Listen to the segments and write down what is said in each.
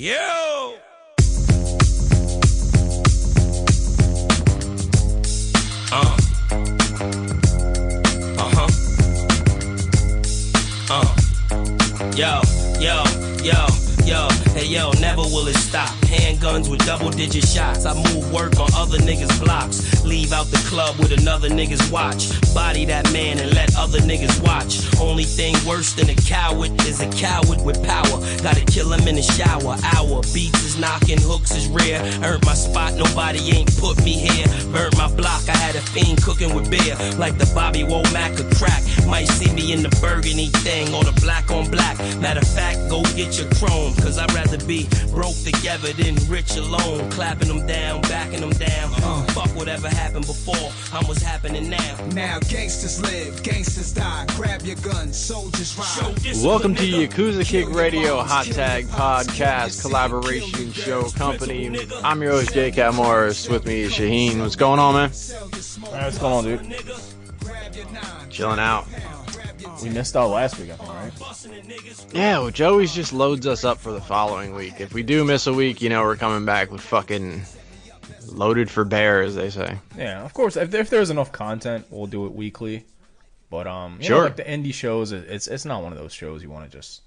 Yo! Uh. Uh-huh. Uh. Yo, yo, yo, yo. Hey yo, never will it stop. Handguns with double digit shots. I move work on other niggas' blocks. Leave out the club with another nigga's watch. Body that man and let other niggas watch. Only thing worse than a coward is a coward with power. Gotta kill him in the shower. Hour beats is knocking, hooks is rare. Earned my spot, nobody ain't put me here. Burnt my block, I had a fiend cooking with beer. Like the Bobby Womack of crack. Might see me in the burgundy thing or the black on black. Matter of fact, go get your chrome. Cause I'd rather be broke together than rich alone. Clapping them down, backing them down. Uh-huh. Fuck whatever happened before, I'm what's happening now. Now gangsters live, gangsters die. Grab your guns, soldiers ride. Welcome to nigga. Yakuza Kick Radio Hot Tag Podcast Collaboration Show Company. I'm your host Jake Cat Morris. With me is Shaheen. What's going on, man? Alright, what's going on, dude? Chilling out. We missed out last week, I think, right? Yeah, well, Joey's just loads us up for the following week. If we do miss a week, you know we're coming back with fucking loaded for bear, as they say. Yeah, of course. If, if there's enough content, we'll do it weekly. But um, you Sure. know, like the indie shows, it's it's not one of those shows you want to just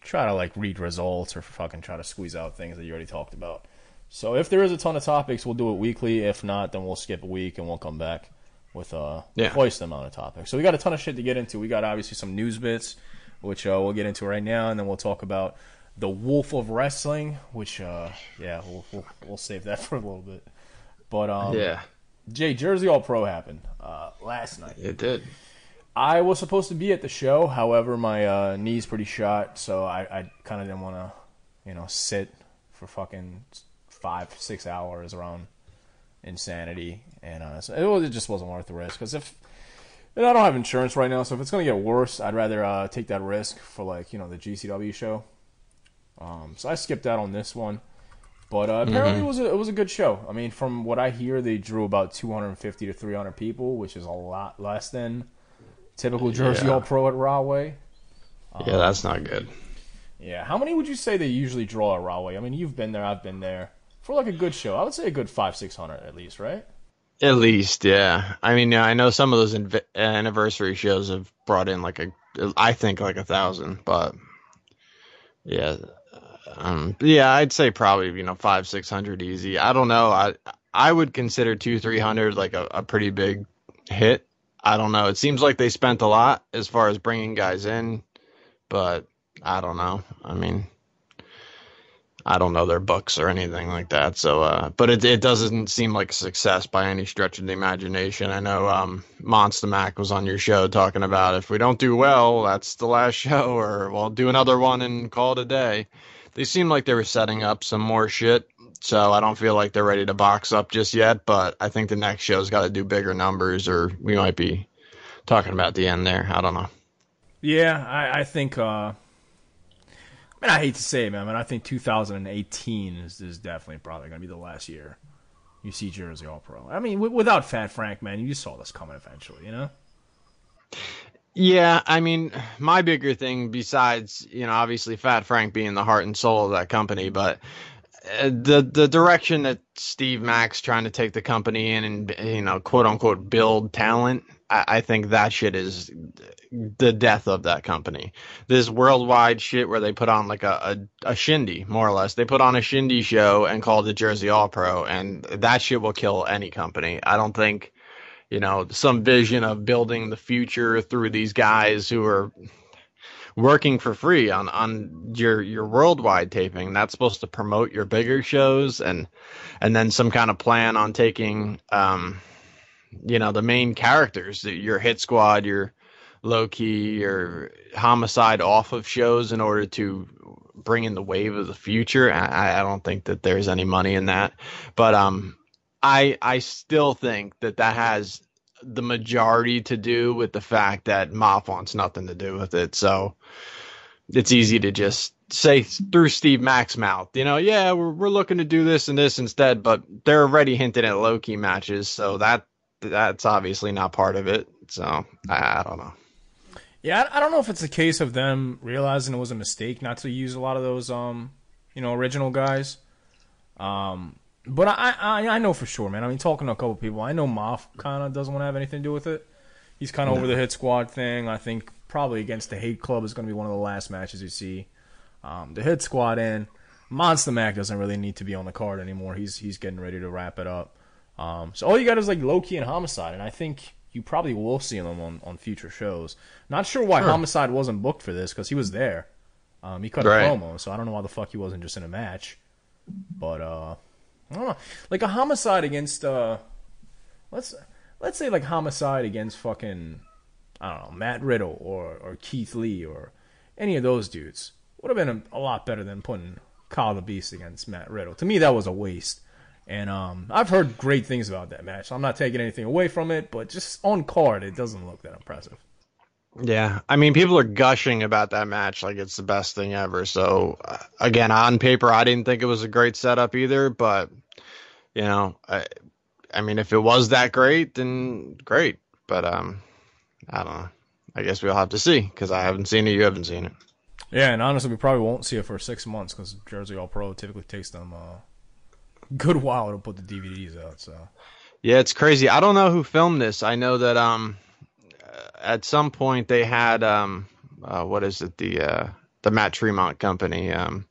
try to like read results or fucking try to squeeze out things that you already talked about. So if there is a ton of topics, we'll do it weekly. If not, then we'll skip a week and we'll come back with uh Yeah. the amount of topics. So we got a ton of shit to get into. We got obviously some news bits, which uh, we'll get into right now, and then we'll talk about the Wolf of Wrestling, which uh yeah we'll we'll, we'll save that for a little bit. But um Yeah, Jay Jersey All Pro happened uh, last night. it did. I was supposed to be at the show, however, my uh, knee's pretty shot, so I, I kind of didn't want to, you know, sit for fucking five, six hours around insanity, and uh, so it, was, it just wasn't worth the risk. Because if and I don't have insurance right now, so if it's gonna get worse, I'd rather uh, take that risk for like you know the GCW show. Um, so I skipped out on this one. But uh, apparently it was a, it was a good show. I mean, from what I hear, they drew about 250 to 300 people, which is a lot less than typical Jersey Yeah. All Pro at Rahway. Yeah, that's not good. Yeah, how many would you say they usually draw at Rahway? I mean, you've been there, I've been there. For like a good show, I would say a good five, six hundred at least, right? At least, yeah. I mean, I know some of those inv- anniversary shows have brought in like a, I think like a thousand, but yeah, um, yeah, I'd say probably you know five, six hundred easy. I don't know. I I would consider two, three hundred like a, a pretty big hit. I don't know. It seems like they spent a lot as far as bringing guys in, but I don't know. I mean, I don't know their books or anything like that. So, uh, but it it doesn't seem like a success by any stretch of the imagination. I know um, Monsta Mack was on your show talking about if we don't do well, that's the last show, or we'll do another one and call it a day. They seem like they were setting up some more shit. So I don't feel like they're ready to box up just yet, but I think the next show's got to do bigger numbers, or we might be talking about the end there. I don't know. Yeah, I, I think. Uh, Mean, I hate to say it, man, but I think 2018 is, is definitely probably going to be the last year you see Jersey All Pro. I mean, w- without Fat Frank, man, you saw this coming eventually, you know? Yeah, I mean, my bigger thing besides, you know, obviously Fat Frank being the heart and soul of that company, but uh, the the direction that Steve Mack's trying to take the company in and you know, quote unquote build talent, I, think that shit is the death of that company. This worldwide shit where they put on like a, a, a shindy, more or less. They put on a shindy show and called it Jersey All Pro, and that shit will kill any company. I don't think you know, some vision of building the future through these guys who are working for free on on your your worldwide taping. That's supposed to promote your bigger shows and and then some kind of plan on taking um you know, the main characters, your hit squad, your Low Ki, your homicide off of shows in order to bring in the wave of the future. I, I don't think that there's any money in that. But um I I still think that that has the majority to do with the fact that Moff wants nothing to do with it. So it's easy to just say through Steve Mack's mouth, you know, yeah, we're we're looking to do this and this instead, but they're already hinting at Low Ki matches, so that that's obviously not part of it. So I, I don't know. Yeah, I, I don't know if it's a case of them realizing it was a mistake not to use a lot of those um you know, original guys. Um, but I, I I know for sure, man. I mean, talking to a couple people, I know Moff kind of doesn't want to have anything to do with it. He's kind of over the hit squad thing. I think probably against the Hate Club is going to be one of the last matches you see. Um, the hit squad in Monsta Mack doesn't really need to be on the card anymore. He's he's getting ready to wrap it up. Um, so all you got is like Low Ki and Homicide, and I think you probably will see them on, on future shows. Not sure why Sure. Homicide wasn't booked for this because he was there. Um, he cut Right. a promo, so I don't know why the fuck he wasn't just in a match. But uh, I don't know, like a Homicide against uh, let's let's say like Homicide against fucking I don't know Matt Riddle or or Keith Lee or any of those dudes would have been a, a lot better than putting Kyle the Beast against Matt Riddle. To me, that was a waste. And um, I've heard great things about that match. I'm not taking anything away from it, but just on card, it doesn't look that impressive. Yeah, I mean, people are gushing about that match like it's the best thing ever. So, uh, again, on paper, I didn't think it was a great setup either. But you know, I, I mean, if it was that great, then great. But um, I don't know. I guess we'll have to see because I haven't seen it. You haven't seen it. Yeah, and honestly, we probably won't see it for six months because Jersey All Pro typically takes them uh, good while to put the DVDs out. So Yeah, it's crazy. I don't know who filmed this. I know that um, uh, at some point they had um, uh, what is it? The uh, the Matt Tremont company um.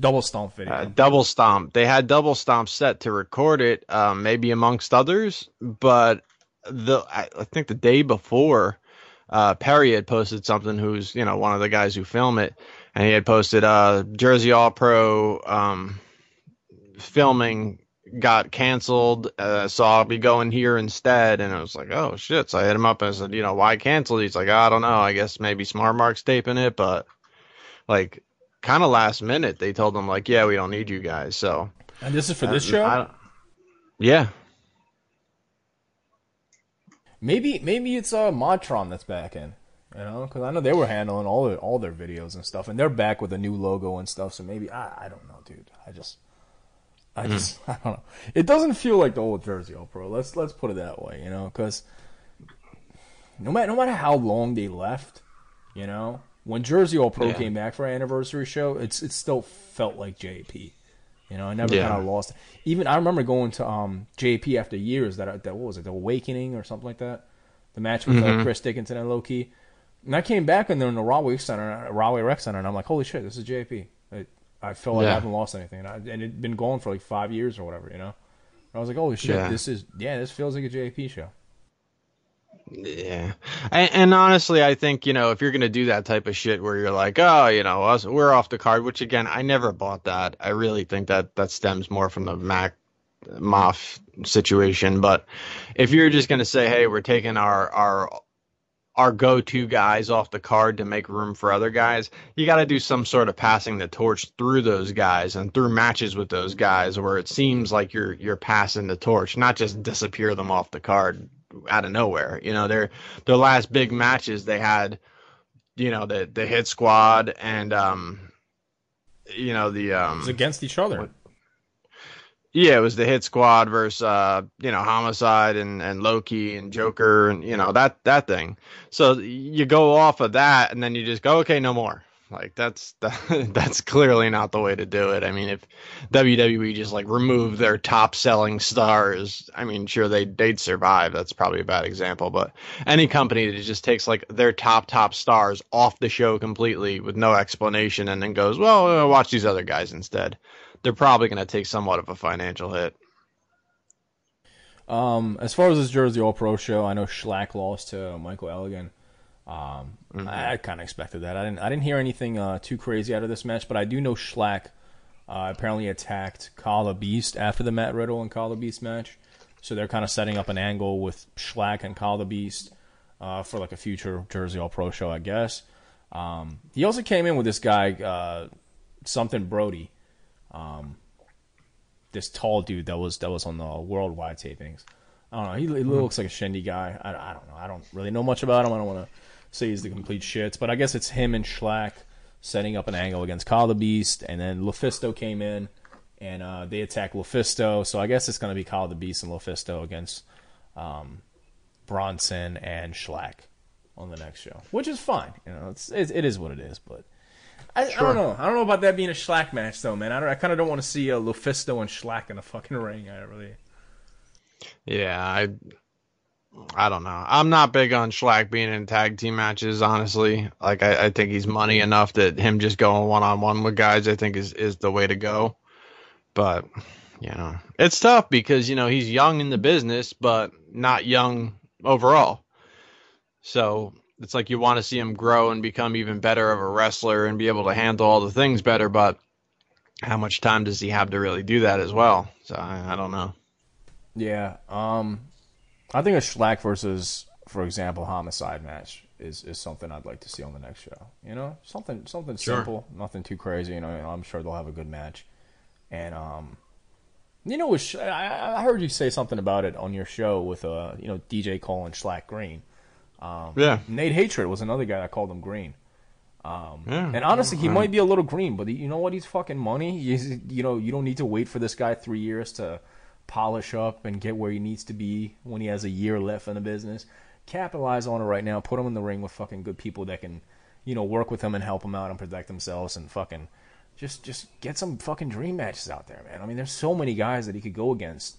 double stomp video. uh, double stomp. They had double stomp set to record it, um, maybe amongst others. But the I, I think the day before, uh, Perry had posted something. Who's you know one of the guys who film it, and he had posted uh, Jersey All Pro um, filming got canceled. Uh, so I'll be going here instead. And I was like, oh shit. So I hit him up and I said, you know, why cancel? He's like, I don't know. I guess maybe Smart Mark's taping it, but like kind of last minute they told him like, yeah, we don't need you guys. So and this is for this show. yeah, Maybe maybe it's uh Modtron that's back in. You know, because I know they were handling all their all their videos and stuff, and they're back with a new logo and stuff. So maybe I I don't know, dude. I just I just I don't know. It doesn't feel like the old Jersey All Pro. Let's let's put it that way. You know, because no matter no matter how long they left, you know, when Jersey All Pro Yeah. came back for our anniversary show, it's it still felt like JP. You know, I never Yeah. kind of lost. Even I remember going to um JP after years that that what was it, the Awakening or something like that, the match with uh, Chris Dickinson and Low Ki. And I came back and they're in the Rahway Center, Rahway Rec Center, and I'm like, holy shit, this is JP. I, felt like I haven't lost anything, and, I, and it'd been going for like five years or whatever, you know. I was like, holy shit, Yeah. this is yeah, this feels like a JP show. yeah. And, and honestly, I think you know if you're gonna do that type of shit where you're like, oh, you know, us, we're off the card. Which again, I never bought that. I really think that that stems more from the Mac Moff situation. But if you're just gonna say, hey, we're taking our our our go-to guys off the card to make room for other guys, you got to do some sort of passing the torch through those guys and through matches with those guys where it seems like you're you're passing the torch, not just disappear them off the card out of nowhere. You know, their their last big matches they had, you know, the the hit squad and um you know the um It's against each other. Yeah, it was the hit squad versus uh, you know, homicide and, and Low Ki and Joker and you know, that that thing. So you go off of that and then you just go, okay, no more. Like that's that, that's clearly not the way to do it. I mean, if WWE just like remove their top selling stars, I mean, sure they they'd survive. That's probably a bad example, but any company that just takes like their top top stars off the show completely with no explanation and then goes, well, uh, watch these other guys instead. They're probably going to take somewhat of a financial hit. Um, as far as this Jersey All Pro show, I know Shlak lost to Michael Elgin. Um, I, I kind of expected that. I didn't. I didn't hear anything uh, too crazy out of this match, but I do know Shlak uh, apparently attacked the Beast after the Matt Riddle and the Beast match. So they're kind of setting up an angle with Shlak and the Beast uh, for like a future Jersey All Pro show, I guess. Um, he also came in with this guy, uh, something Brody, um, this tall dude that was that was on the worldwide tapings. I don't know. He, he looks like a shindy guy. I, I don't know. I don't really know much about him. I don't want to say he's the complete shits, but I guess it's him and Shlak setting up an angle against Kyle the Beast, and then Lufisto came in and uh, they attack Lufisto. So I guess it's going to be Kyle the Beast and Lufisto against um, Bronson and Shlak on the next show, which is fine. You know, it's it, it is what it is. But I, I, don't know. I don't know about that being a Shlak match though, man. I, don't, I kind of don't want to see a uh, Lufisto and Shlak in a fucking ring. I really. Yeah, I. I don't know. I'm not big on Shlak being in tag team matches, honestly. Like I, I think he's money enough that him just going one on one with guys, I think is is the way to go. But you know, it's tough because you know he's young in the business, but not young overall. So it's like you want to see him grow and become even better of a wrestler and be able to handle all the things better. But how much time does he have to really do that as well? So I, I don't know. Yeah, um, I think a Shlak versus, for example, Homicide match is, is something I'd like to see on the next show. You know, something something sure. simple, nothing too crazy. You know, I'm sure they'll have a good match. And um, you know, I, I heard you say something about it on your show with uh, you know, DJ Cole and Shlak Green. Um, yeah. Nate Hatred was another guy that called him green. Um, yeah. And honestly, he might be a little green, but he, you know what? He's fucking money. He's, you know, you don't need to wait for this guy three years to polish up and get where he needs to be when he has a year left in the business. Capitalize on it right now. Put him in the ring with fucking good people that can, you know, work with him and help him out and protect themselves and fucking just just get some fucking dream matches out there, man. I mean, there's so many guys that he could go against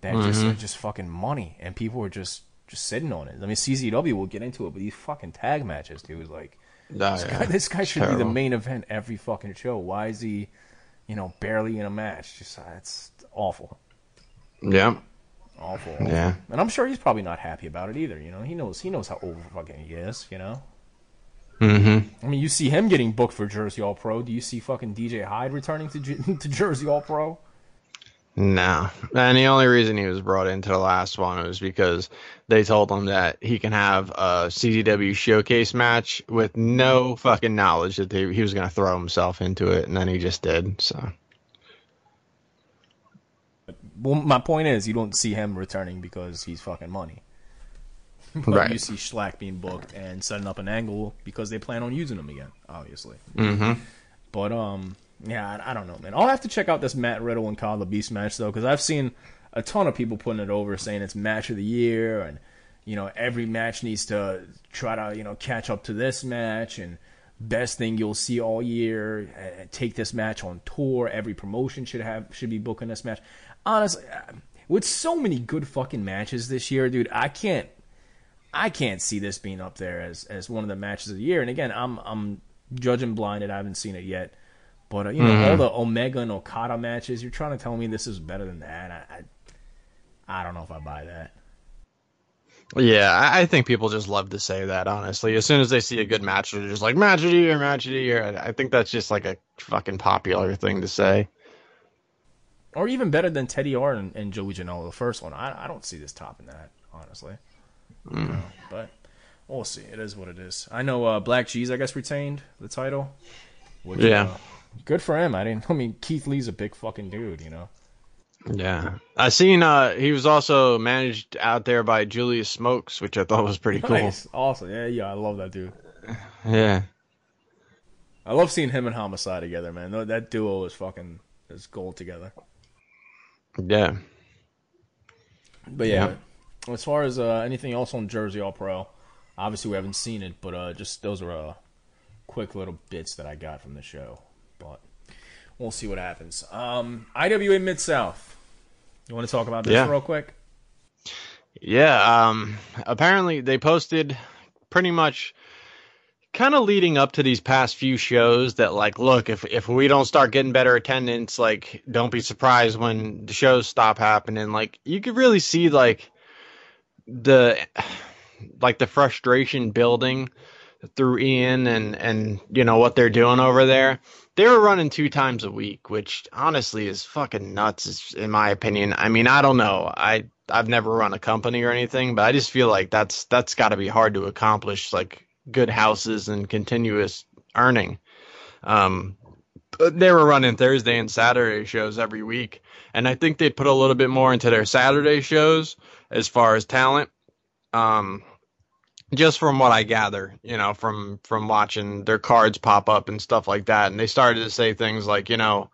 that mm-hmm. just are just fucking money, and people are just just sitting on it. I mean, CZW will get into it, but these fucking tag matches, dude, like this, yeah. guy, this guy should Terrible. be the main event every fucking show. Why is he, you know, barely in a match? Just uh, it's awful. Yeah. Awful, awful. Yeah. And I'm sure he's probably not happy about it either. You know, he knows he knows how over fucking he is. You know. Mm-hmm. I mean, you see him getting booked for Jersey All Pro. Do you see fucking DJ Hyde returning to to Jersey All Pro? No. And the only reason he was brought into the last one was because they told him that he can have a CZW showcase match with no fucking knowledge that they, he was going to throw himself into it, and then he just did. So. Well, my point is, you don't see him returning because he's fucking money. But right. you see Shlak being booked and setting up an angle because they plan on using him again, obviously. Mm-hmm. But um, yeah, I, I, don't know, man. I'll have to check out this Matt Riddle and Kyle the Beast match though, because I've seen a ton of people putting it over, saying it's match of the year, and you know every match needs to try to you know catch up to this match, and best thing you'll see all year. And take this match on tour. Every promotion should have should be booking this match. Honestly, uh, with so many good fucking matches this year, dude, I can't. I can't see this being up there as, as one of the matches of the year. And again, I'm I'm judging blinded. I haven't seen it yet. But uh, you know mm-hmm. all the Omega and Okada matches. You're trying to tell me this is better than that? I, I, I don't know if I buy that. Yeah, I think people just love to say that. Honestly, as soon as they see a good match, they're just like match of the year, match of the year. I think that's just like a fucking popular thing to say. Or even better than Teddy Hart and, and Joey Janela, the first one. I, I don't see this topping that, honestly. Mm. but we'll see. It is what it is. I know uh, BLK Jeez, I guess, retained the title. Which, yeah. Uh, good for him. I didn't. I mean, Keith Lee's a big fucking dude, you know. Yeah, I seen. Uh, he was also managed out there by Julius Smokes, which I thought was pretty nice. cool. Awesome. Yeah, yeah, I love that dude. Yeah. I love seeing him and Homicide together, man. That duo is fucking is gold together. Yeah. But yeah, yeah. as far as uh, anything else on Jersey All Pro, obviously we haven't seen it, but uh, just those are uh, quick little bits that I got from the show but we'll see what happens. Um, IWA Mid South. You want to talk about this yeah. real quick? Yeah. Um, apparently, they posted pretty much kind of leading up to these past few shows that like look if if we don't start getting better attendance like don't be surprised when the shows stop happening like you could really see like the like the frustration building through Ian and and you know what they're doing over there they were running two times a week, which honestly is fucking nuts, in my opinion. I mean, I don't know. I I've never run a company or anything, but I just feel like that's that's got to be hard to accomplish, like good houses and continuous earning. Um, they were running Thursday and Saturday shows every week, and I think they'd put a little bit more into their Saturday shows as far as talent. Um, just from what I gather, you know, from from watching their cards pop up and stuff like that, and they started to say things like, you know,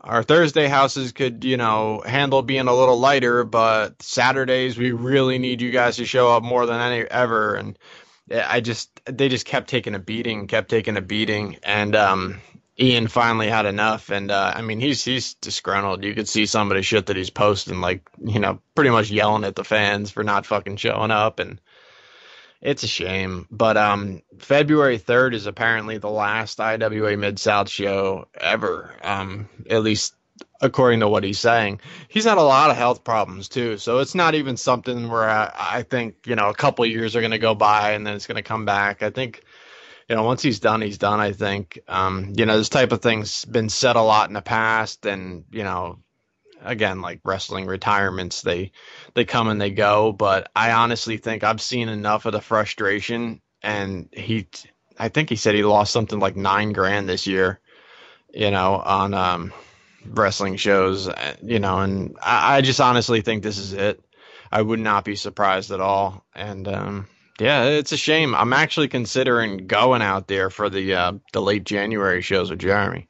our Thursday houses could, you know, handle being a little lighter, but Saturdays we really need you guys to show up more than any ever, and I just they just kept taking a beating, kept taking a beating, and um, Ian finally had enough. And uh, I mean, he's he's disgruntled. You could see some of the shit that he's posting, like you know, pretty much yelling at the fans for not fucking showing up, and it's a shame. But um, February third is apparently the last IWA Mid South show ever. Um, at least according to what he's saying. He's had a lot of health problems too, so it's not even something where I, I think you know a couple years are going to go by and then it's going to come back. I think you know once he's done, he's done. I think um, you know this type of thing's been said a lot in the past, and you know again like wrestling retirements they they come and they go but i honestly think i've seen enough of the frustration and he i think he said he lost something like nine grand this year you know on um wrestling shows, uh, you know, and I, I, just honestly think this is it. I would not be surprised at all. And um, yeah, it's a shame. I'm actually considering going out there for the uh, the late January shows with Jeremy.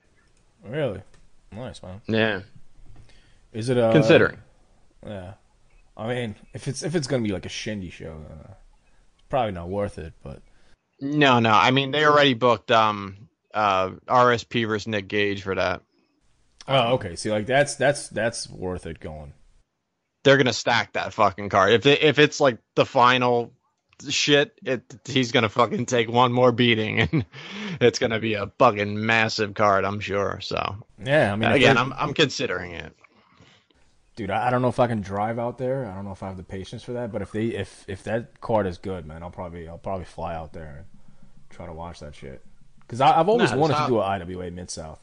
Really? Nice, man. Yeah. Is it a uh, considering? Yeah. I mean, if it's if it's gonna be like a shindy show, uh, it's probably not worth it. But no, no. I mean, they already booked um uh RSP versus Nick Gage for that. Oh, okay. See, like that's that's that's worth it going. They're gonna stack that fucking card. If it, if it's like the final shit, it he's gonna fucking take one more beating, and it's gonna be a fucking massive card, I'm sure. So yeah, I mean, again, I'm I'm considering it. Dude, I don't know if I can drive out there. I don't know if I have the patience for that. But if they if if that card is good, man, I'll probably I'll probably fly out there and try to watch that shit. Because I've always nah, wanted to do an IWA Mid South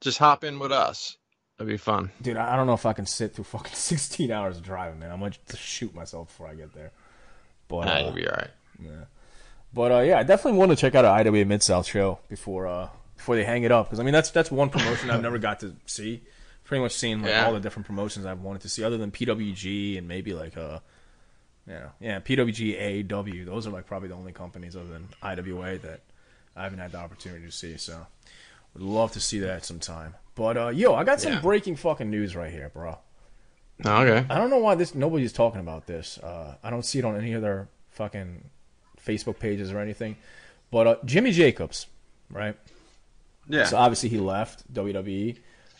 just hop in with us. That'd be fun. Dude, I don't know if I can sit through fucking 16 hours of driving, man. I'm to shoot myself before I get there. But, nah, uh, you'll be all right. Yeah. But, uh, yeah, I definitely want to check out an IWA Mid-South show before uh, before they hang it up. Because, I mean, that's that's one promotion I've never got to see. Pretty much seen like, yeah. all the different promotions I've wanted to see, other than PWG and maybe like, uh, yeah, yeah, PWG, AEW. Those are like probably the only companies other than IWA that I haven't had the opportunity to see. So would love to see that sometime. But uh, yo, I got some yeah. breaking fucking news right here, bro. Oh, okay. I don't know why this nobody's talking about this. Uh, I don't see it on any of their fucking Facebook pages or anything. But uh, Jimmy Jacobs, right? Yeah. So obviously he left WWE.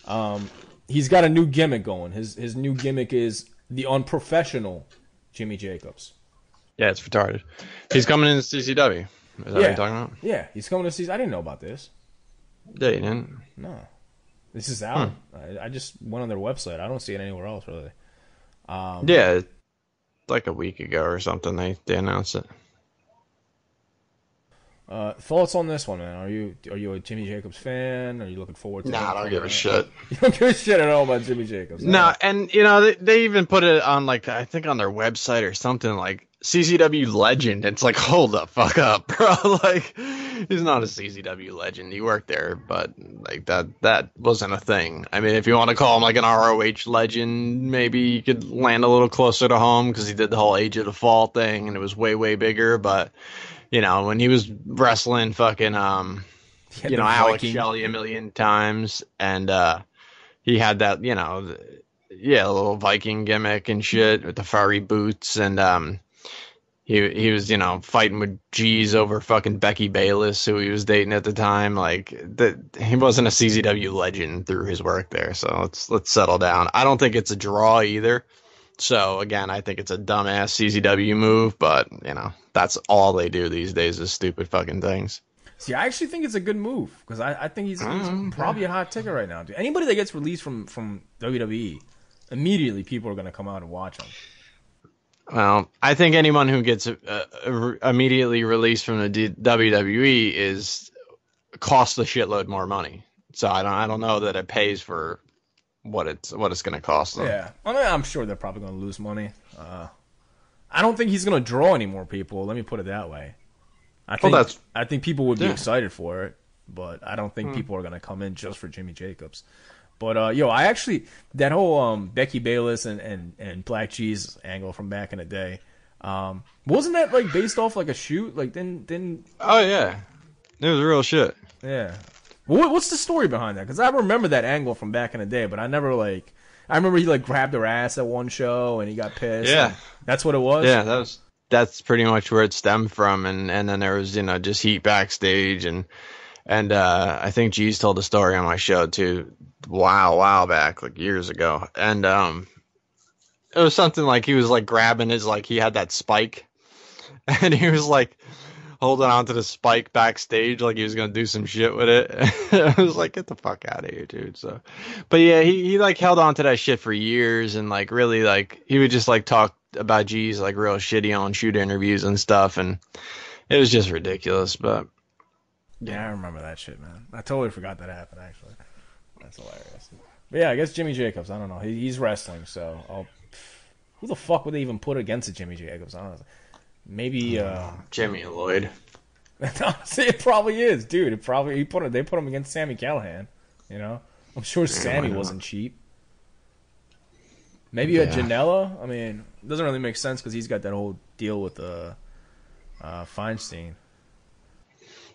Um, he's got a new gimmick going. His his new gimmick is the unprofessional Jimmy Jacobs. Yeah, it's retarded. He's coming in CZW. Is that yeah. what you're talking about? Yeah, he's coming to CZW. I didn't know about this. Yeah, you didn't. No, this is out. Hmm. I, I, just went on their website. I don't see it anywhere else really. Um, yeah, like a week ago or something. They they announced it. Uh, thoughts on this one, man? Are you are you a Jimmy Jacobs fan? Are you looking forward to? Nah, I don't give a shit. You don't give a shit at all about Jimmy Jacobs. No, nah, and you know they, they even put it on like I think on their website or something like CZW legend. It's like hold the fuck up, bro. like he's not a CZW legend. He worked there, but like that that wasn't a thing. I mean, if you want to call him like an ROH legend, maybe you could land a little closer to home because he did the whole Age of the Fall thing and it was way way bigger. But you know, when he was wrestling fucking um, you know, Alex Shelley a million times, and uh, he had that you know, yeah, a little Viking gimmick and shit with the furry boots and um he he was you know fighting with G's over fucking Becky Bayless, who he was dating at the time. Like that, he wasn't a CZW legend through his work there. So let's let's settle down. I don't think it's a draw either. So again, I think it's a dumbass CZW move, but you know that's all they do these days is stupid fucking things. See, I actually think it's a good move because I, I think he's, he's mm-hmm. probably a hot ticket right now. Dude. Anybody that gets released from from WWE, immediately people are going to come out and watch him. Well, I think anyone who gets uh, uh, immediately released from the D- WWE is costs a shitload more money. So I don't I don't know that it pays for what it's what it's going to cost them. Yeah, I mean, I'm sure they're probably going to lose money. Uh, I don't think he's going to draw any more people. Let me put it that way. I think well, I think people would be yeah. excited for it, but I don't think mm. people are going to come in just for Jimmy Jacobs. But uh, yo, I actually that whole um, Becky Bayless and, and, and BLK Jeez angle from back in the day, um, wasn't that like based off like a shoot? Like then then. Oh yeah, it was real shit. Yeah. What, what's the story behind that? Because I remember that angle from back in the day, but I never like. I remember he like grabbed her ass at one show and he got pissed. Yeah, that's what it was. Yeah, that was that's pretty much where it stemmed from. And and then there was you know just heat backstage and and uh, I think G's told a story on my show too. Wow, wow back like years ago, and um, it was something like he was like grabbing his like he had that spike, and he was like holding on to the spike backstage like he was gonna do some shit with it. I was like, get the fuck out of here, dude. So, but yeah, he he like held on to that shit for years and like really like he would just like talk about G's like real shitty on shoot interviews and stuff, and it was just ridiculous. But yeah, I remember that shit, man. I totally forgot that happened. Actually, that's hilarious. But yeah, I guess Jimmy Jacobs. I don't know. He, he's wrestling, so I'll, who the fuck would they even put against a Jimmy Jacobs? I don't know. Maybe uh, Jimmy Lloyd. Honestly, it probably is, dude. It probably he put it. They put him against Sami Callihan. You know, I'm sure Sami wasn't cheap. Maybe yeah. a Janela. I mean, it doesn't really make sense because he's got that whole deal with uh, uh, Feinstein.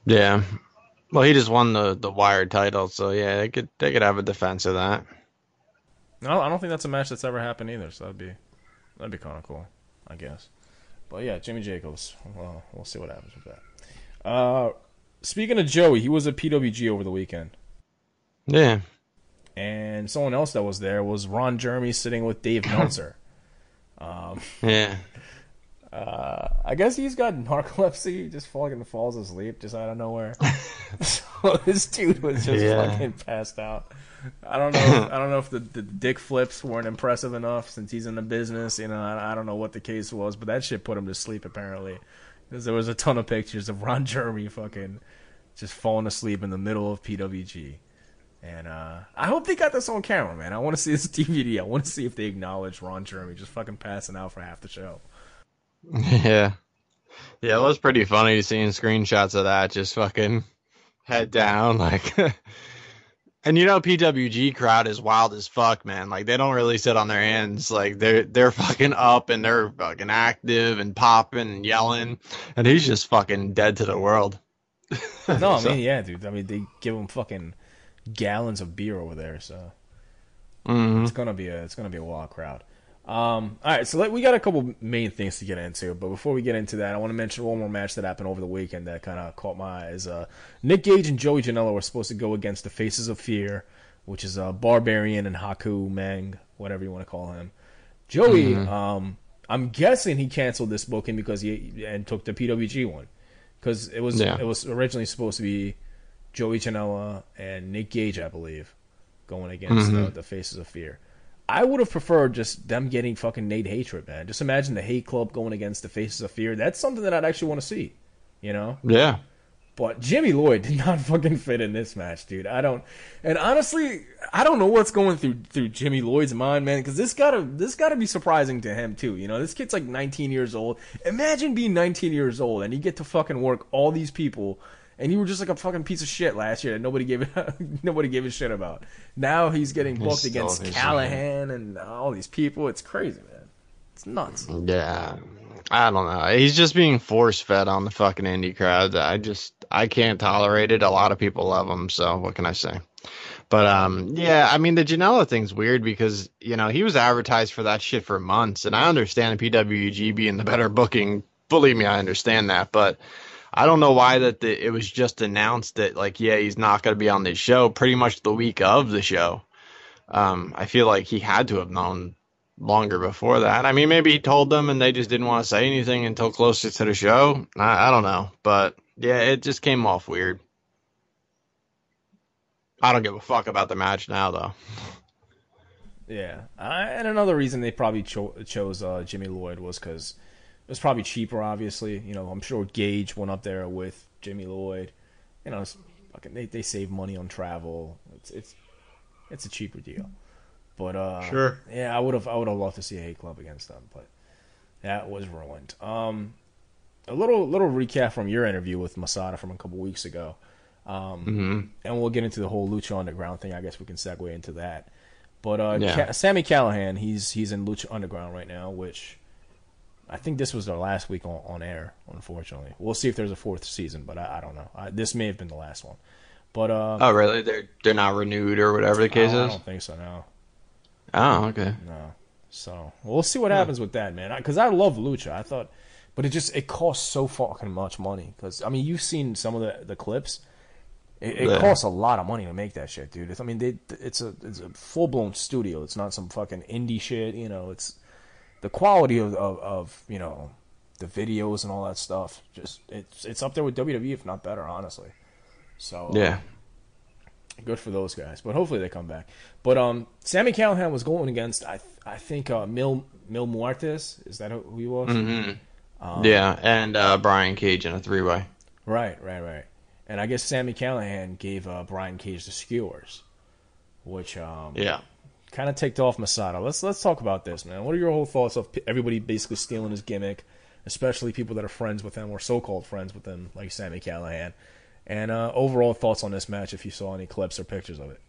Yeah. Well, he just won the the wired title, so yeah, they could they could have a defense of that. No, I don't think that's a match that's ever happened either. So that'd be that'd be kind of cool, I guess. But yeah, Jimmy Jacobs. Well, we'll see what happens with that. Uh, speaking of Joey, he was at PWG over the weekend. Yeah. And someone else that was there was Ron Jeremy sitting with Dave Meltzer. um, yeah. Uh, I guess he's got narcolepsy, just fucking falls asleep just out of nowhere. this dude was just yeah. fucking passed out. I don't know. I don't know if the, the dick flips weren't impressive enough since he's in the business. You know, I, I don't know what the case was, but that shit put him to sleep apparently. Because there was a ton of pictures of Ron Jeremy fucking just falling asleep in the middle of PWG. And uh, I hope they got this on camera, man. I want to see this DVD. I want to see if they acknowledge Ron Jeremy just fucking passing out for half the show. Yeah. Yeah, it was pretty funny seeing screenshots of that just fucking head down like And you know PWG crowd is wild as fuck, man. Like they don't really sit on their hands. Like they're they're fucking up and they're fucking active and popping and yelling. And he's just fucking dead to the world. no, I mean yeah, dude. I mean they give him fucking gallons of beer over there, so mm-hmm. it's gonna be a it's gonna be a wild crowd. Um, all right, so let, we got a couple main things to get into, but before we get into that, I want to mention one more match that happened over the weekend that kind of caught my eyes. Uh, Nick Gage and Joey Janela were supposed to go against the Faces of Fear, which is uh, Barbarian and Haku Meng, whatever you want to call him. Joey, mm-hmm. um, I'm guessing he canceled this booking because he and took the PWG one because it was yeah. it was originally supposed to be Joey Janela and Nick Gage, I believe, going against mm-hmm. the, the Faces of Fear. I would have preferred just them getting fucking Nate hatred, man. Just imagine the hate club going against the Faces of Fear. That's something that I'd actually want to see. You know? Yeah. But Jimmy Lloyd did not fucking fit in this match, dude. I don't, and honestly, I don't know what's going through through Jimmy Lloyd's mind, man. Because this gotta this gotta be surprising to him too. You know, this kid's like 19 years old. Imagine being 19 years old and you get to fucking work all these people and you were just like a fucking piece of shit last year that nobody gave nobody gave a shit about. Now he's getting booked he's against Callihan and all these people. It's crazy, man. It's nuts. Yeah, I don't know. He's just being force fed on the fucking indie crowd. I just I can't tolerate it. A lot of people love him, so what can I say? But um, yeah, I mean the Janela thing's weird because you know he was advertised for that shit for months, and I understand PWG being the better booking. Believe me, I understand that, but I don't know why that the, it was just announced that like yeah he's not going to be on this show pretty much the week of the show. Um, I feel like he had to have known longer before that. I mean, maybe he told them and they just didn't want to say anything until closer to the show. I, I don't know, but yeah, it just came off weird. I don't give a fuck about the match now though. Yeah, and another reason they probably cho- chose uh, Jimmy Lloyd was because was probably cheaper, obviously. You know, I'm sure Gage went up there with Jimmy Lloyd. You know, fucking they they save money on travel. It's it's it's a cheaper deal. But uh, sure, yeah, I would have I would have loved to see a hate club against them, but that was ruined. Um, a little little recap from your interview with Masada from a couple weeks ago, um, mm-hmm. and we'll get into the whole Lucha Underground thing. I guess we can segue into that. But uh, yeah. Ca- Sami Callihan, he's he's in Lucha Underground right now, which I think this was our last week on, on air. Unfortunately, we'll see if there's a fourth season, but I, I don't know. I, this may have been the last one. But uh, oh, really? They're they're not renewed or whatever the case I, is. I don't think so. No. Oh, okay. No. So we'll see what happens with that, man. Because I, I, love Lucha. I thought but it just it costs so fucking much money because I mean you've seen some of the the clips. It, it Yeah. costs a lot of money to make that shit, dude. It's, I mean, they, it's a it's a full blown studio. It's not some fucking indie shit. You know, it's the quality of, of of you know the videos and all that stuff. Just it's it's up there with WWE, if not better, honestly. So uh, Yeah. good for those guys. But hopefully they come back. But um, Sami Callihan was going against I th- I think uh, Mil Mil Muertes. Is that who he was? Mm-hmm. yeah, and uh, Brian Cage in a three way. Right, right, right. And I guess Sami Callihan gave uh, Brian Cage the skewers, which um, Yeah. Kind of ticked off Masada. Let's let's talk about this, man. What are your whole thoughts of everybody basically stealing his gimmick, especially people that are friends with him or so-called friends with him, like Sami Callihan? And uh, overall thoughts on this match, if you saw any clips or pictures of it.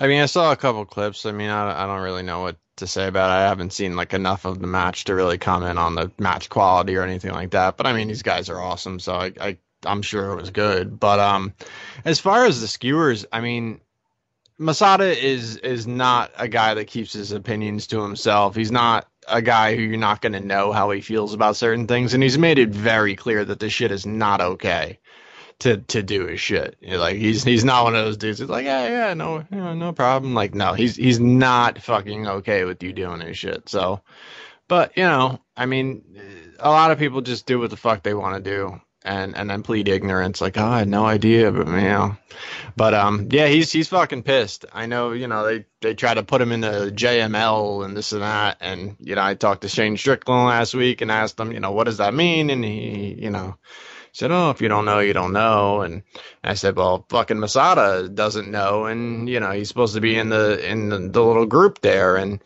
I mean, I saw a couple clips. I mean, I, I don't really know what to say about it. I haven't seen like enough of the match to really comment on the match quality or anything like that. But I mean, these guys are awesome, so I, I I'm sure it was good. But um, as far as the skewers, I mean, Masada is is not a guy that keeps his opinions to himself. He's not a guy who you're not going to know how he feels about certain things, and he's made it very clear that this shit is not okay to to do his shit. Like he's he's not one of those dudes that's like, yeah, yeah, no, know, no problem. Like no, he's he's not fucking okay with you doing his shit. So, but you know, I mean, a lot of people just do what the fuck they want to do. And and then plead ignorance, like oh, I had no idea, but you know, but um, yeah, he's he's fucking pissed. I know, you know, they they try to put him in the JML and this and that, and you know, I talked to Shane Strickland last week and asked him, you know, what does that mean, and he, you know, said, "Oh, if you don't know, you don't know." And I said, "Well, fucking Masada doesn't know, and you know he's supposed to be in the in the, the little group there." And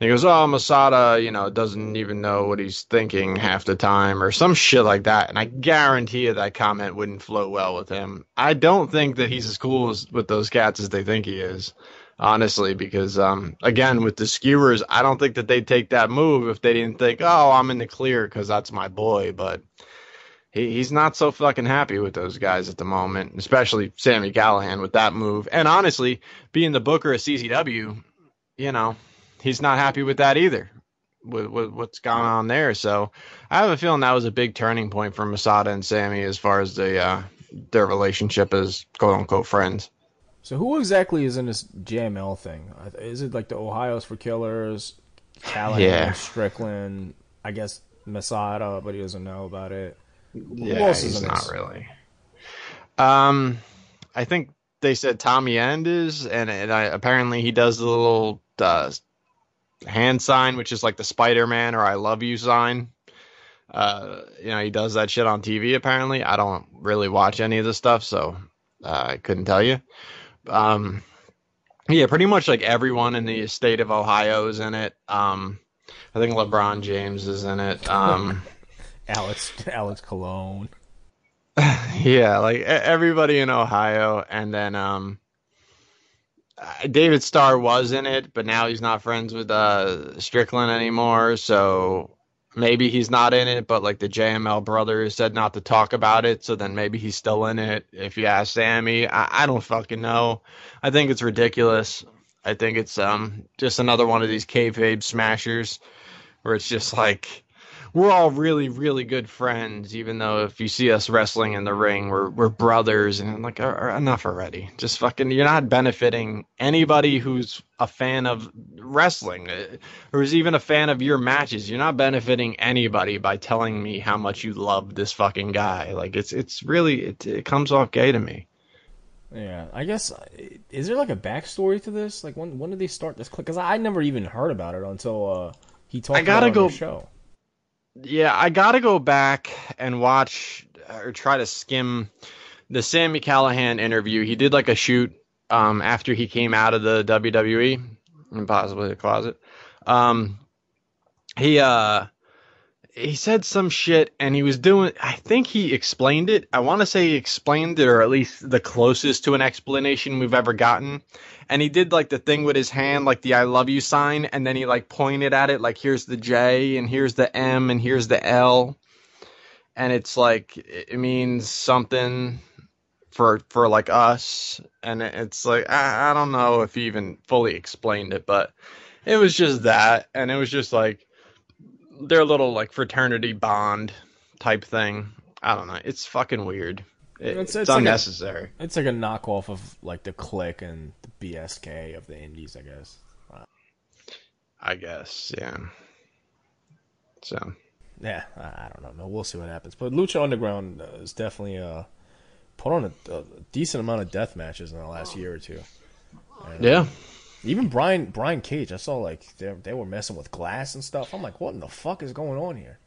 he goes, "Oh, Masada, you know, doesn't even know what he's thinking half the time, or some shit like that." And I guarantee you that comment wouldn't flow well with him. I don't think that he's as cool as, with those cats as they think he is. Honestly, because um, again, with the skewers, I don't think that they'd take that move if they didn't think, "Oh, I'm in the clear because that's my boy." But he, he's not so fucking happy with those guys at the moment, especially Sami Callihan with that move. And honestly, being the booker of CZW, you know, he's not happy with that either. With, with what's gone on there, so I have a feeling that was a big turning point for Masada and Sami as far as the uh, their relationship as quote unquote friends. So who exactly is in this JML thing? Is it like the Ohio's for Killers, Callihan, Yeah. Strickland? I guess Masada, but he doesn't know about it. Yeah, else is he's in not this? really. Um, I think they said Tommy End is, and, and I, apparently he does the little uh, hand sign, which is like the Spider Man or I love you sign. Uh, you know, he does that shit on TV. Apparently, I don't really watch any of the stuff, so uh, I couldn't tell you. Um, yeah, pretty much like everyone in the state of Ohio is in it. Um, I think LeBron James is in it. Um. Alex Alex Cologne. yeah, like everybody in Ohio, and then um, David Starr was in it, but now he's not friends with uh Strickland anymore, so maybe he's not in it. But like the JML brothers said not to talk about it, so then maybe he's still in it. If you ask Sami, I, I don't fucking know. I think it's ridiculous. I think it's um just another one of these kayfabe smashers, where it's just like we're all really, really good friends, even though if you see us wrestling in the ring, we're we're brothers, and I'm like, "Uh, uh, enough already. Just fucking, you're not benefiting anybody who's a fan of wrestling, uh, or is even a fan of your matches. You're not benefiting anybody by telling me how much you love this fucking guy. Like, it's it's really it, it comes off gay to me. Yeah, I guess uh, is there like a backstory to this? Like when when did they start this? Clip? Because I never even heard about it until uh, he talked I gotta about it on go- the show. Yeah, I gotta go back and watch or try to skim the Sami Callihan interview. He did like a shoot um, after he came out of the WWE and possibly the closet. Um, he uh he said some shit and he was doing I think he explained it. I want to say he explained it or at least the closest to an explanation we've ever gotten. And he did like the thing with his hand like the I love you sign and then he like pointed at it like here's the J and here's the M and here's the L. And it's like it means something for for like us and it's like I, I don't know if he even fully explained it but it was just that and it was just like their little like fraternity bond type thing. I don't know. It's fucking weird. It- It's- it's, it's like a- unnecessary. It's like a knockoff of like the Kliq and the BSK of the Indies, I guess. I guess. Yeah. So Yeah, I, I don't know. We'll see what happens. But Lucha Underground uh, is definitely uh, put on a, a decent amount of death matches in the last year or two. yeah. Even Brian Brian Cage, I saw like they they were messing with glass and stuff. I'm like, what in the fuck is going on here?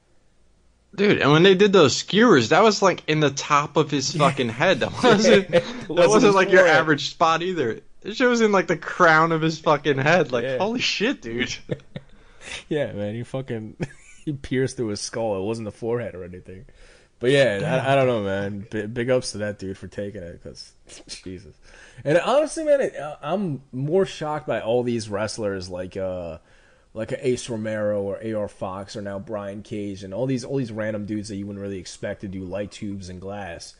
Dude, and when they did those skewers, that was like in the top of his fucking head. That wasn't that wasn't wasn't like your average spot either. It was in like the crown of his fucking head. Like Yeah. holy shit, dude. Yeah, man, he fucking he pierced through his skull. It wasn't the forehead or anything. But yeah, I, I don't know, man. B- big ups to that dude for taking it, because Jesus. And honestly, man, it, I'm more shocked by all these wrestlers like uh like a Ace Romero or AR Fox or now Brian Cage and all these all these random dudes that you wouldn't really expect to do light tubes and glass.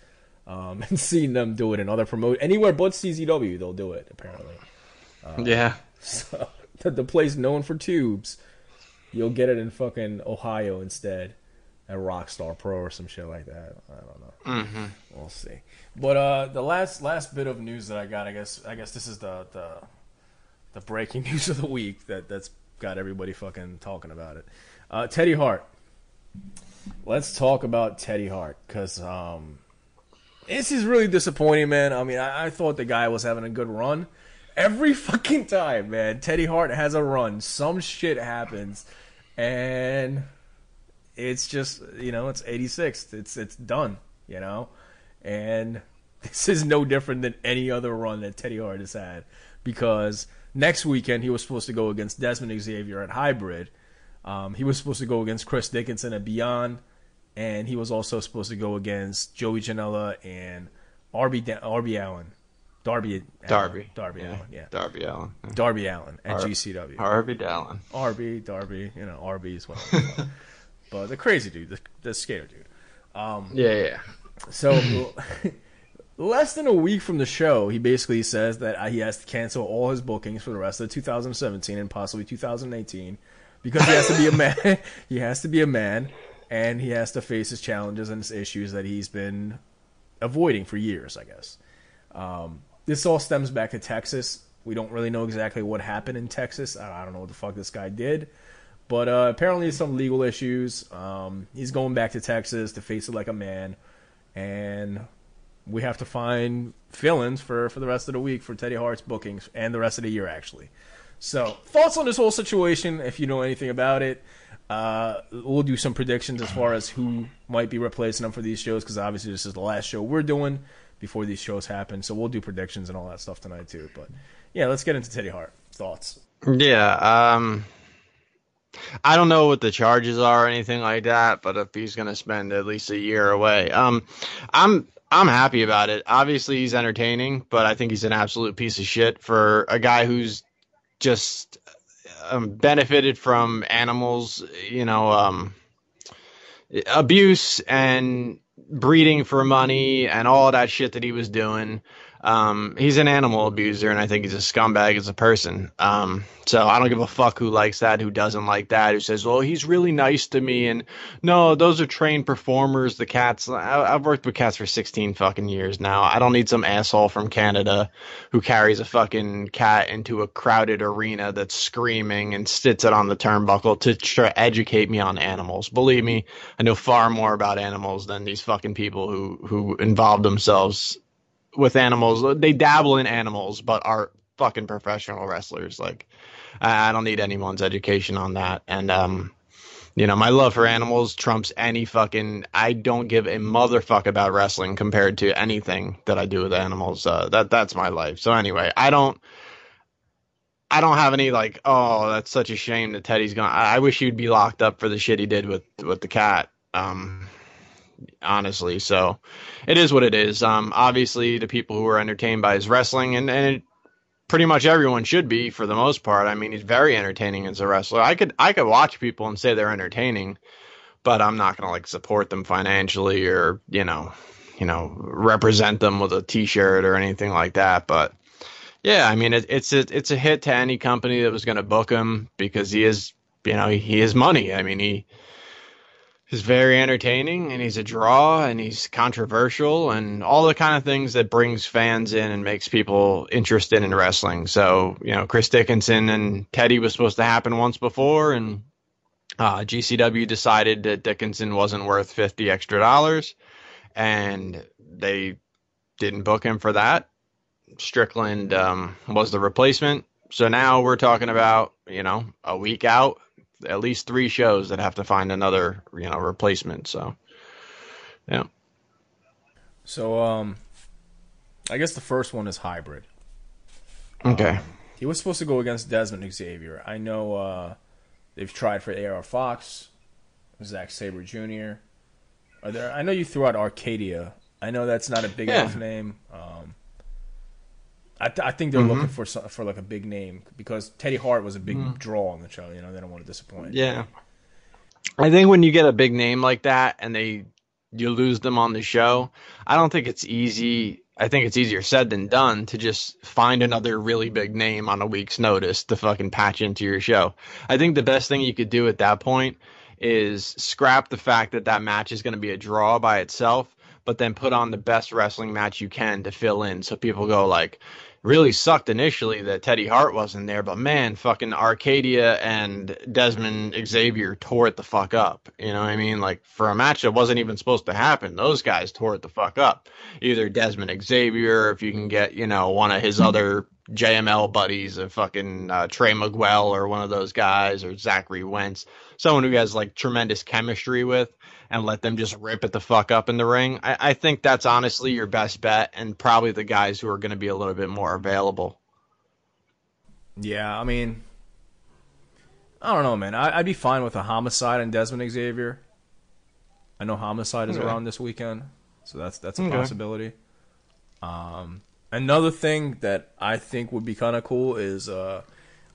Um, and seeing them do it in other promote anywhere but CZW, they'll do it apparently. yeah. So the, the place known for tubes, you'll get it in fucking Ohio instead, at Rockstar Pro or some shit like that. I don't know. Mm-hmm. We'll see. But uh, the last last bit of news that I got, I guess I guess this is the the, the breaking news of the week that that's got everybody fucking talking about it. Uh, Teddy Hart. Let's talk about Teddy Hart because um, this is really disappointing, man. I mean, I, I thought the guy was having a good run. Every fucking time, man, Teddy Hart has a run. Some shit happens, and it's just you know it's 86. It's it's done. You know, and this is no different than any other run that Teddy Hart has had because next weekend he was supposed to go against Desmond Xavier at Hybrid. Um, he was supposed to go against Chris Dickinson at Beyond, and he was also supposed to go against Joey Janela and RB Da- RB Allen, Darby Allin. Darby. Darby Allin, yeah, Darby Allin. Yeah. Darby Allin at Har- GCW. Harvey Allen, RB, Darby, you know, RB is what. But the crazy dude, the, the skater dude. Yeah, yeah. So less than a week from the show, he basically says that he has to cancel all his bookings for the rest of 2017 and possibly 2018 because he has to be a man. he has to be a man, and he has to face his challenges and his issues that he's been avoiding for years. I guess. Um, this all stems back to Texas. We don't really know exactly what happened in Texas. I I don't know what the fuck this guy did. But uh, apparently, some legal issues. Um, he's going back to Texas to face it like a man, and we have to find fill-ins for for the rest of the week for Teddy Hart's bookings and the rest of the year, actually. So, thoughts on this whole situation? If you know anything about it, uh, we'll do some predictions as far as who might be replacing them for these shows, because obviously this is the last show we're doing before these shows happen. So we'll do predictions and all that stuff tonight too. But yeah, let's get into Teddy Hart thoughts. Yeah, um I don't know what the charges are or anything like that, but if he's going to spend at least a year away, um I'm I'm happy about it. Obviously he's entertaining, but I think he's an absolute piece of shit for a guy who's just um, benefited from animals, you know, um abuse and breeding for money and all that shit that he was doing. Um, he's an animal abuser, and I think he's a scumbag as a person. Um, so I don't give a fuck who likes that, who doesn't like that, who says, "Well, he's really nice to me." And no, those are trained performers. The cats. I, I've worked with cats for 16 fucking years now. I don't need some asshole from Canada who carries a fucking cat into a crowded arena that's screaming and sits it on the turnbuckle to try educate me on animals. Believe me, I know far more about animals than these fucking people who who involve themselves with animals. They dabble in animals, but are fucking professional wrestlers. Like, I don't need anyone's education on that. And, um, you know, my love for animals trumps any fucking. I don't give a motherfuck about wrestling compared to anything that I do with animals. Uh, that that's my life. So anyway, I don't. I don't have any like, oh, that's such a shame that Teddy's gone. I, I wish he'd be locked up for the shit he did with with the cat. Um, honestly, so it is what it is. Um, obviously, the people who are entertained by his wrestling, and and it, pretty much everyone should be for the most part. I mean, he's very entertaining as a wrestler. I could I could watch people and say they're entertaining, but I'm not gonna like support them financially or you know, you know, represent them with a T-shirt or anything like that. But yeah, I mean, it, it's a it's a hit to any company that was gonna book him because he is you know, he, he has money. I mean, he is very entertaining and he's a draw and he's controversial and all the kind of things that brings fans in and makes people interested in wrestling. So, you know, Chris Dickinson and Teddy was supposed to happen once before and uh, GCW decided that Dickinson wasn't worth 50 extra dollars and they didn't book him for that. Strickland um, was the replacement. So now we're talking about, you know, a week out at least three shows that have to find another you know replacement. So yeah. So um, I guess the first one is hybrid. Okay. Um, he was supposed to go against Desmond Xavier. I know uh, they've tried for AR Fox, Zack Sabre Jr. Are there? I know you threw out Arcadia. I know that's not a big yeah. enough name. Um, I, th- I think they're mm-hmm. looking for some, for like a big name because Teddy Hart was a big mm. draw on the show. You know, they don't want to disappoint. Yeah, I think when you get a big name like that and they you lose them on the show, I don't think it's easy. I think it's easier said than done to just find another really big name on a week's notice to fucking patch into your show. I think the best thing you could do at that point is scrap the fact that that match is going to be a draw by itself but then put on the best wrestling match you can to fill in so people go like really sucked initially that Teddy Hart wasn't there, but man, fucking Arcadia and Desmond Xavier tore it the fuck up. You know what I mean? Like for a match that wasn't even supposed to happen, those guys tore it the fuck up. Either Desmond Xavier, if you can get, you know, one of his other JML buddies, a fucking uh, Trey Miguel or one of those guys, or Zachary Wentz, someone who has like tremendous chemistry with and let them just rip it the fuck up in the ring. I, I think that's honestly your best bet and probably the guys who are going to be a little bit more available. Yeah, I mean, I don't know, man. I, would be fine with a homicide and Desmond Xavier. I know homicide is okay. around this weekend, so that's that's a okay. possibility. Um, another thing that I think would be kind of cool is uh,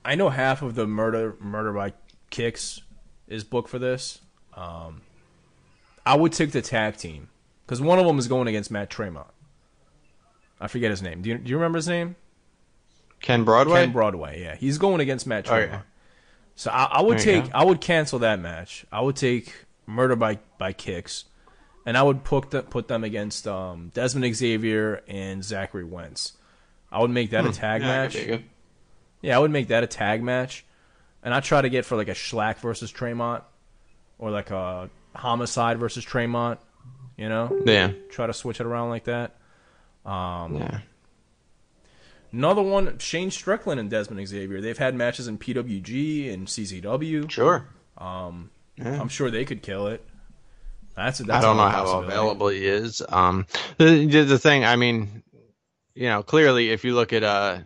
I know half of the murder murder by kicks is booked for this. Um, I would take the tag team because one of them is going against Matt Tremont. I forget his name. Do you, do you remember his name? Ken Broadway. Ken Broadway. Yeah, he's going against Matt Tremont. Oh. So I, I would take. I would cancel that match. I would take Murder by by kicks, and I would put the, put them against um, Desmond Xavier and Zachary Wentz. I would make that hmm. a tag yeah, match. Yeah, I would make that a tag match, and I try to get for like a Shlak versus Tremont, or like a Homicide versus Tremont. You know, yeah. Try to switch it around like that. Um, yeah. Another one, Shane Strickland and Desmond Xavier. They've had matches in PWG and CZW. Sure. Um, yeah. I'm sure they could kill it. That's, that's I don't know how available he is. Um, the the thing, I mean, you know, clearly if you look at uh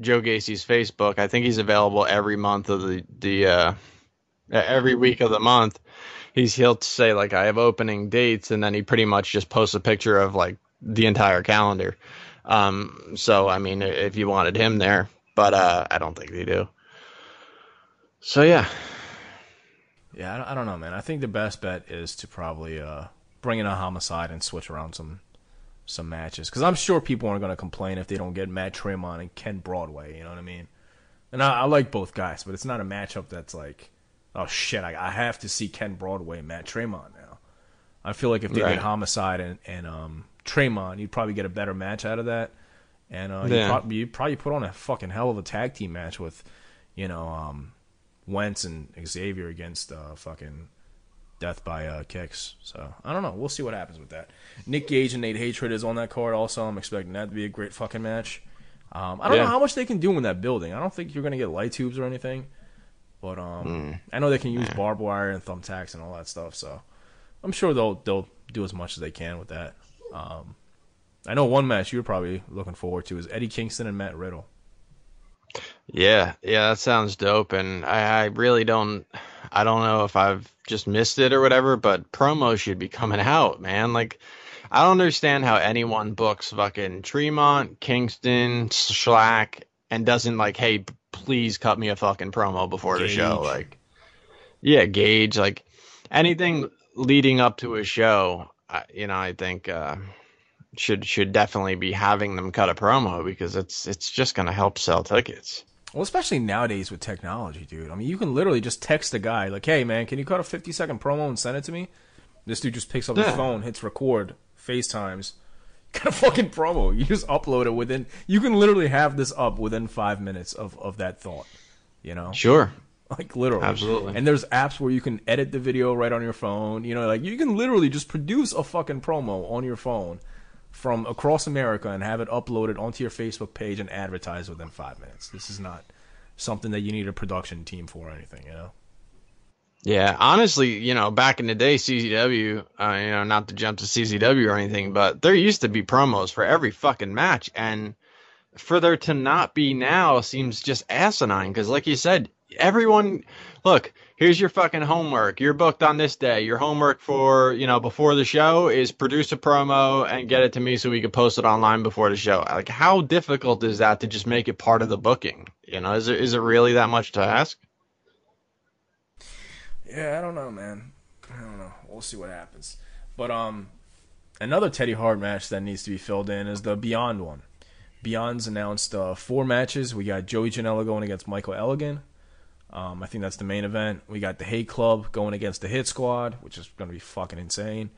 Joe Gacy's Facebook, I think he's available every month of the the uh every week of the month he's he'll say like I have opening dates, and then he pretty much just posts a picture of like the entire calendar. Um, so I mean, if you wanted him there, but uh, I don't think they do. So yeah, yeah, I don't know, man. I think the best bet is to probably uh, bring in a homicide and switch around some some matches because I'm sure people aren't going to complain if they don't get Matt Tremont and Ken Broadway. You know what I mean? And I, I like both guys, but it's not a matchup that's like oh shit, I, I have to see Ken Broadway and Matt Tremont now. I feel like if they right. did Homicide and, and um, Tremont, you'd probably get a better match out of that. And uh, yeah. you'd, probably, you'd probably put on a fucking hell of a tag team match with, you know, um, Wentz and Xavier against uh, fucking Death by uh, Kicks. So I don't know. We'll see what happens with that. Nick Gage and Nate Hatred is on that card. Also, I'm expecting that to be a great fucking match. Um, I don't yeah. know how much they can do in that building. I don't think you're going to get light tubes or anything. But um, mm. I know they can use barbed wire and thumbtacks and all that stuff. So I'm sure they'll they'll do as much as they can with that. Um, I know one match you're probably looking forward to is Eddie Kingston and Matt Riddle. Yeah, yeah, that sounds dope, and I, I really don't, I don't know if I've just missed it or whatever, but promo should be coming out, man. Like, I don't understand how anyone books fucking Tremont, Kingston, Shlak, and doesn't like, hey, please cut me a fucking promo before Gage. the show. Like, yeah, Gage, like anything leading up to a show, I, you know, I think uh, should should definitely be having them cut a promo because it's it's just gonna help sell tickets. Well, especially nowadays with technology, dude. I mean, you can literally just text a guy like, "Hey, man, can you cut a 50 second promo and send it to me?" This dude just picks up his phone, hits record, FaceTimes, got a fucking promo. You just upload it within. You can literally have this up within five minutes of of that thought. You know, Sure. like literally, Absolutely. And there's apps where you can edit the video right on your phone. You know, like you can literally just produce a fucking promo on your phone from across America and have it uploaded onto your Facebook page and advertised within five minutes. This is not something that you need a production team for or anything. You know. Yeah, honestly, you know, back in the day, CZW, uh, you know, not to jump to CZW or anything, but there used to be promos for every fucking match, and for there to not be now seems just asinine. Because, like you said, everyone, look, here's your fucking homework. You're booked on this day. Your homework for, you know, before the show is produce a promo and get it to me so we can post it online before the show. Like, how difficult is that to just make it part of the booking? You know, is it is it really that much to ask? Yeah, I don't know, man. I don't know. We'll see what happens. But um, another Teddy Hart match that needs to be filled in is the Beyond one. Beyond's announced uh, four matches. We got Joey Janela going against Michael Elgin. Um, I think that's the main event. We got the Hate Club going against the Hit Squad, which is going to be fucking insane.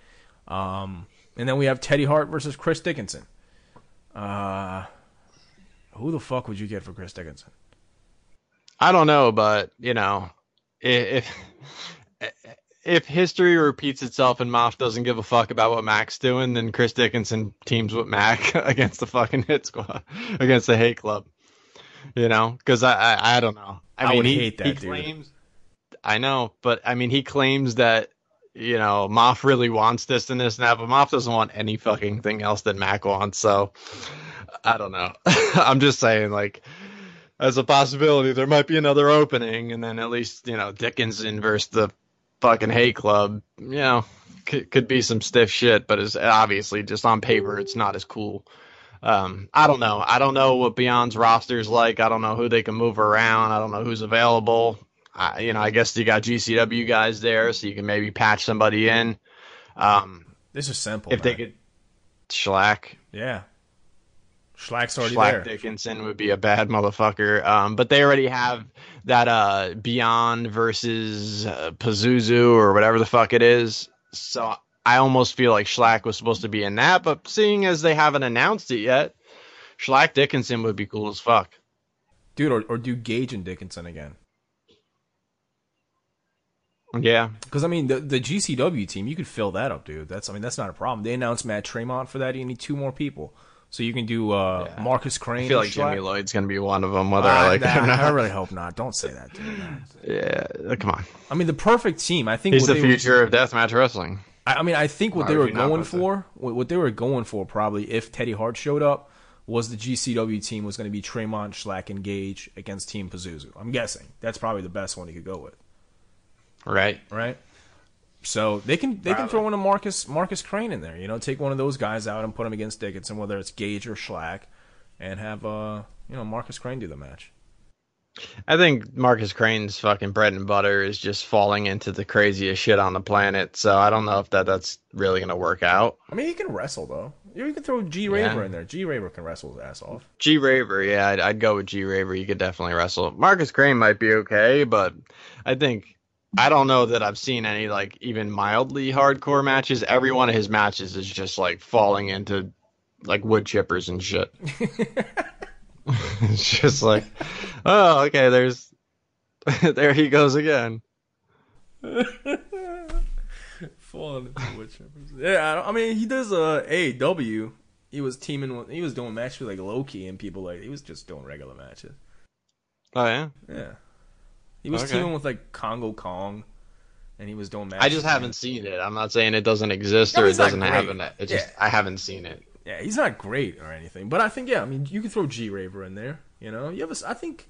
Um, and then we have Teddy Hart versus Chris Dickinson. Uh, who the fuck would you get for Chris Dickinson? I don't know, but you know, if if history repeats itself and Moff doesn't give a fuck about what Mac's doing, then Chris Dickinson teams with Mac against the fucking hit squad, against the hate club. You know, because I, I I don't know. I, I mean, would he, hate that, he dude. claims. I know, but I mean, he claims that you know Moff really wants this and this and that, but Moff doesn't want any fucking thing else that Mac wants. So I don't know. I'm just saying, like as a possibility. There might be another opening, and then at least you know Dickinson versus the fucking Hate Club. You know, could, could be some stiff shit, but it's obviously just on paper, it's not as cool. Um, I don't know. I don't know what Beyond's roster's like. I don't know who they can move around. I don't know who's available. I, you know, I guess you got GCW guys there, so you can maybe patch somebody in. Um, This is simple. if they could, Shlak. yeah. Shlak's already Shlak there. Dickinson would be a bad motherfucker. Um, but they already have that uh, Beyond versus uh, Pazuzu or whatever the fuck it is. So I almost feel like Shlak was supposed to be in that. But seeing as they haven't announced it yet, Shlak Dickinson would be cool as fuck. Dude, or, or do Gage and Dickinson again. Yeah, Because I mean, the the GCW team, you could fill that up, dude. That's I mean, that's not a problem. They announced Matt Tremont for that. You need two more people, so you can do uh, Yeah. Markus Crane. I feel like Jimmy Shlak. Lloyd's gonna be one of them, whether Ah, I like it or not. I really hope not. Don't say that, dude. Yeah, come on. I mean, the perfect team. I think He's the future of deathmatch wrestling. I I mean, I think what Why they were going that? for, what what they were going for, probably if Teddy Hart showed up, was the GCW team was going to be Tremont, Shlak, and Gage against Team Pazuzu. I'm guessing that's probably the best one you could go with, Right. right? So they can they can throw in a Markus Markus Crane in there, you know, take one of those guys out and put him against Dickinson, whether it's Gage or Shlak, and have uh you know Markus Crane do the match. I think Markus Crane's fucking bread and butter is just falling into the craziest shit on the planet. So I don't know if that that's really gonna work out. I mean, he can wrestle though. You can throw G Raver in there. G Raver can wrestle his ass off. G Raver, yeah, I'd, I'd go with G Raver. You could definitely wrestle. Markus Crane might be okay, but I think I don't know that I've seen any like even mildly hardcore matches. Every one of his matches is just like falling into like wood chippers and shit. it's just like, oh, okay, there's there he goes again. Falling into wood. Yeah, I, I mean, he does uh, AIW. He was teaming with, he was doing matches with like Low Ki and people like, he was just doing regular matches. Oh yeah, Yeah. He was Okay. teaming with like Kongo Kong and he was doing matches. I just haven't seen it. I'm not saying it doesn't exist No, or it doesn't great. happen. It just I haven't seen it. Yeah, he's not great or anything, but I think yeah, I mean, you can throw G Raver in there. You know, you have a I think,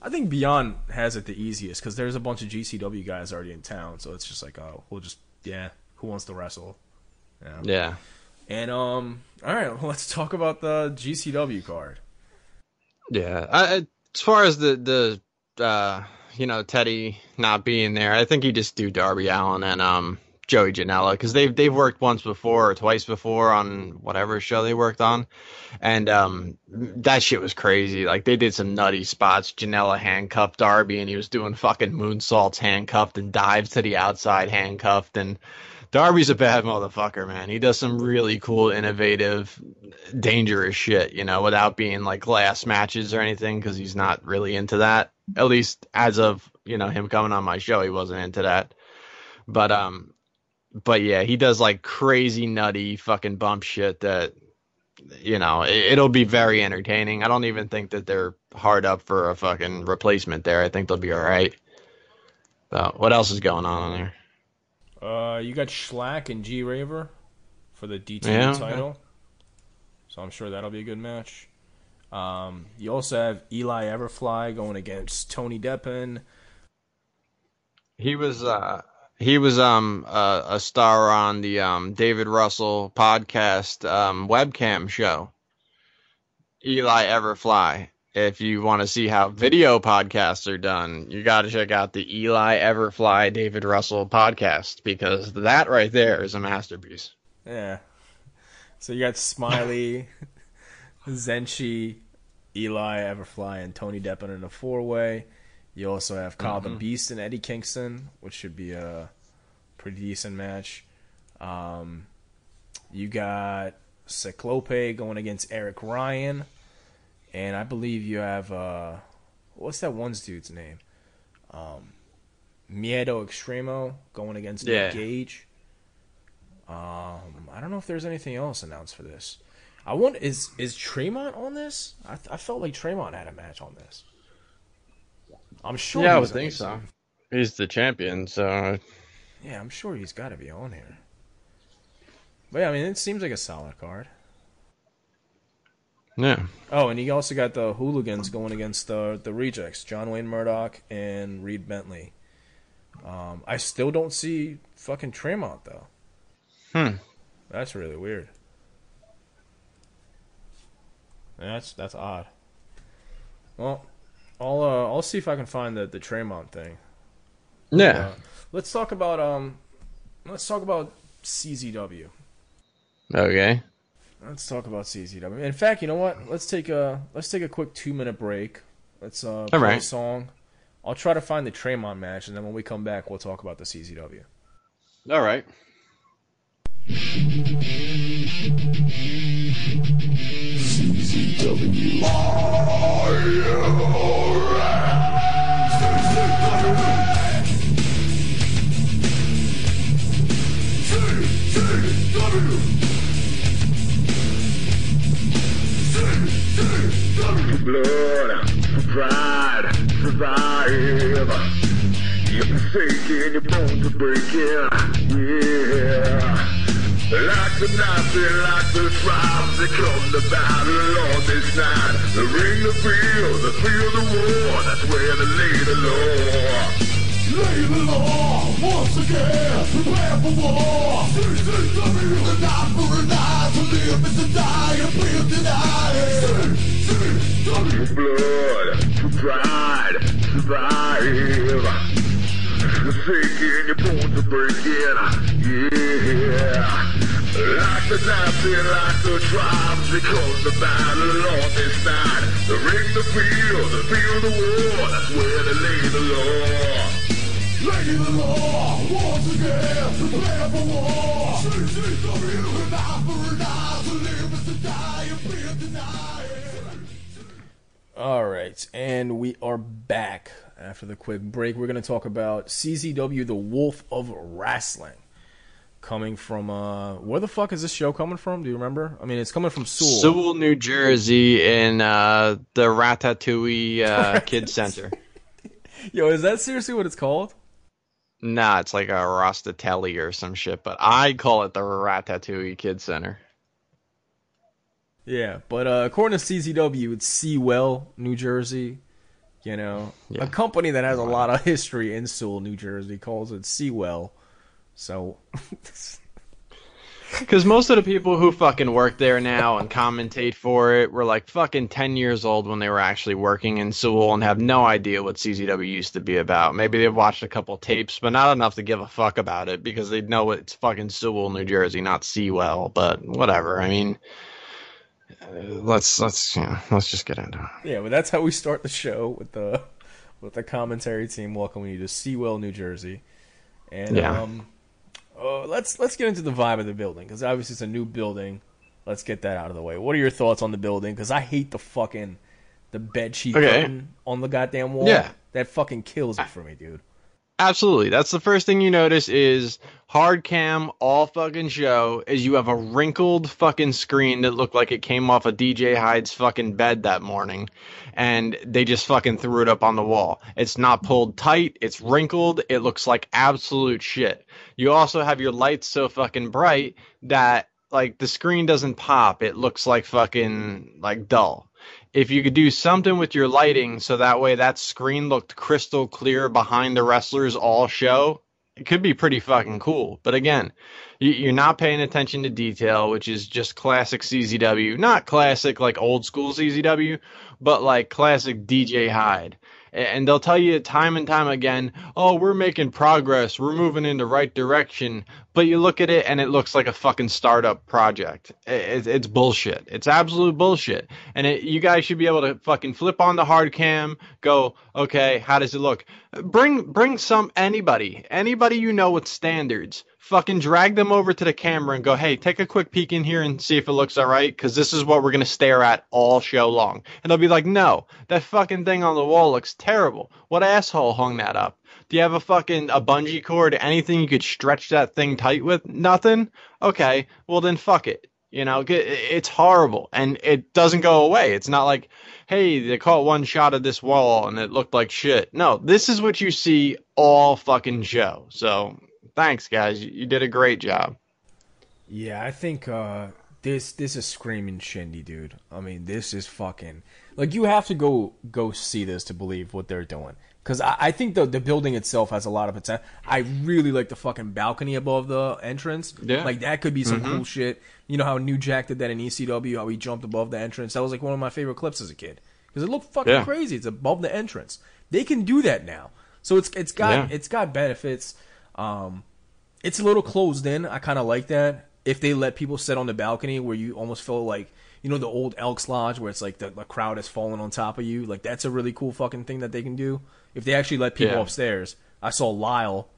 I think Beyond has it the easiest because there's a bunch of GCW guys already in town, so it's just like, oh, we'll just yeah, who wants to wrestle? Yeah. Yeah. And um, all right, well, let's talk about the GCW card. Yeah, I, I- as far as the the uh, you know Teddy not being there, I think you just do Darby Allin and um Joey Janela because they've they've worked once before or twice before on whatever show they worked on, and um, that shit was crazy. Like they did some nutty spots. Janela handcuffed Darby, and he was doing fucking moonsaults handcuffed and dives to the outside handcuffed, and Darby's a bad motherfucker, man. He does some really cool, innovative, dangerous shit, you know, without being like glass matches or anything because he's not really into that. At least as of you know him coming on my show, he wasn't into that. But um, but yeah, he does like crazy nutty fucking bump shit that you know it, will be very entertaining. I don't even think that they're hard up for a fucking replacement there. I think they'll be all right. So what else is going on on there? Uh, you got Shlak and G Raver for the DT Yeah, title, so I'm sure that'll be a good match. Um, you also have Eli Everfly going against Tony Deppen. He was uh he was um uh, a star on the um David Russell podcast um webcam show. Eli Everfly. If you want to see how video podcasts are done, you got to check out the Eli Everfly David Russell podcast because that right there is a masterpiece. Yeah. So you got Smiley, Zenshi, Eli Everfly, and Tony Deppen in a four way. You also have Kyle the Beast and Eddie Kingston, which should be a pretty decent match. Um, you got Cyclope going against Eric Ryan, and I believe you have uh, what's that one dude's name? Um, Miedo Extremo going against Nick Gage. Um, I don't know if there's anything else announced for this. I want is is Tremont on this? I, I felt like Tremont had a match on this. I'm sure. yeah, I he's would think so. He's the champion, so Yeah, I'm sure he's got to be on here. But yeah, I mean, it seems like a solid card. yeah. Oh, and you also got the hooligans going against the the rejects, John Wayne Murdoch and Reed Bentley. Um, I still don't see fucking Tremont though. Hmm. That's really weird. That's that's odd. Well, I'll uh, I'll see if I can find the the Tremont thing. Yeah. Uh, let's talk about um, let's talk about CZW. Okay. Let's talk about CZW. In fact, you know what? Let's take a let's take a quick two minute break. Let's uh, play a song. I'll try to find the Tremont match, and then when we come back, we'll talk about the CZW. All right. Blood, pride, survive. You're forsaken, your bones are breaking, yeah. Like the Nazi, like the tribes, they come to battle on this night. The ring, the field, the field of war, that's where they lay the law. Lay the law, once again, prepare for war. CCW, the night for a night, to live and to die, deny it. CCW. Blood, for pride, survive. Forsaken, your bones are breaking, yeah. Like the Nazi, like the tribes, come to battle on this night. The ring, the field, the field of war, that's where they lay the law. Lay the law, once again, prepare for war. CCW, an eye for an eye, to live and to die, and it. All right, and we are back after the quick break. We're going to talk about CZW, the Wolf of Wrestling, coming from uh, where the fuck is this show coming from? Do you remember? I mean, it's coming from Sewell. Sewell, New Jersey, in uh, the Ratatouille uh, Kids Center. Yo, is that seriously what it's called? Nah, it's like a Rostatelli or some shit, but I call it the Ratatouille Kids Center. Yeah, but uh, according to CZW, it's Sewell, New Jersey. You know, Yeah. a company that has a lot of history in Sewell, New Jersey, calls it Sewell. So, Because most of the people who fucking work there now and commentate for it were like fucking 10 years old when they were actually working in Sewell and have no idea what CZW used to be about. Maybe they've watched a couple tapes, but not enough to give a fuck about it because they know it's fucking Sewell, New Jersey, not Sewell. But whatever. I mean, uh, let's let's you know, let's just get into it. Yeah, but that's how we start the show with the with the commentary team welcoming you to Sewell, New Jersey, and Yeah. um, uh, let's let's get into the vibe of the building because obviously it's a new building. Let's get that out of the way. What are your thoughts on the building? Because I hate the fucking the bed sheet Okay. on the goddamn wall. Yeah. that fucking kills it for me, dude. Absolutely. That's the first thing you notice is hard cam all fucking show is you have a wrinkled fucking screen that looked like it came off of DJ Hyde's fucking bed that morning and they just fucking threw it up on the wall. It's not pulled tight, it's wrinkled, it looks like absolute shit. You also have your lights so fucking bright that like the screen doesn't pop. It looks like fucking like dull if you could do something with your lighting so that way that screen looked crystal clear behind the wrestlers all show, it could be pretty fucking cool. But again, you- you're not paying attention to detail, which is just classic CZW. Not classic like old school CZW, but like classic DJ Hyde. And they'll tell you time and time again, oh, we're making progress, we're moving in the right direction. But you look at it and it looks like a fucking startup project. It's, it's bullshit. It's absolute bullshit. And it, you guys should be able to fucking flip on the hard cam, go, okay, how does it look? Bring bring some anybody, anybody you know with standards. Fucking drag them over to the camera and go, hey, take a quick peek in here and see if it looks all right, because this is what we're gonna stare at all show long. And they'll be like, no, that fucking thing on the wall looks terrible. What asshole hung that up? Do you have a fucking a bungee cord? Anything you could stretch that thing tight with? Nothing. Okay, well then fuck it. You know, it's horrible and it doesn't go away. It's not like, hey, they caught one shot of this wall and it looked like shit. No, this is what you see all fucking show. So thanks, guys. You did a great job. Yeah, I think uh, this this is screaming shindy, dude. I mean, this is fucking like you have to go go see this to believe what they're doing. Because I, I think the the building itself has a lot of potential. I really like the fucking balcony above the entrance. Yeah. like that could be some cool shit. You know how New Jack did that in ECW, how he jumped above the entrance. That was like one of my favorite clips as a kid because it looked fucking Yeah. crazy. It's above the entrance. They can do that now, so it's it's got Yeah. it's got benefits. Um, it's a little closed in. I kind of like that. If they let people sit on the balcony where you almost feel like, you know, the old Elks Lodge where it's like the, the crowd has fallen on top of you, like that's a really cool fucking thing that they can do. If they actually let people Yeah. upstairs, I saw Lyle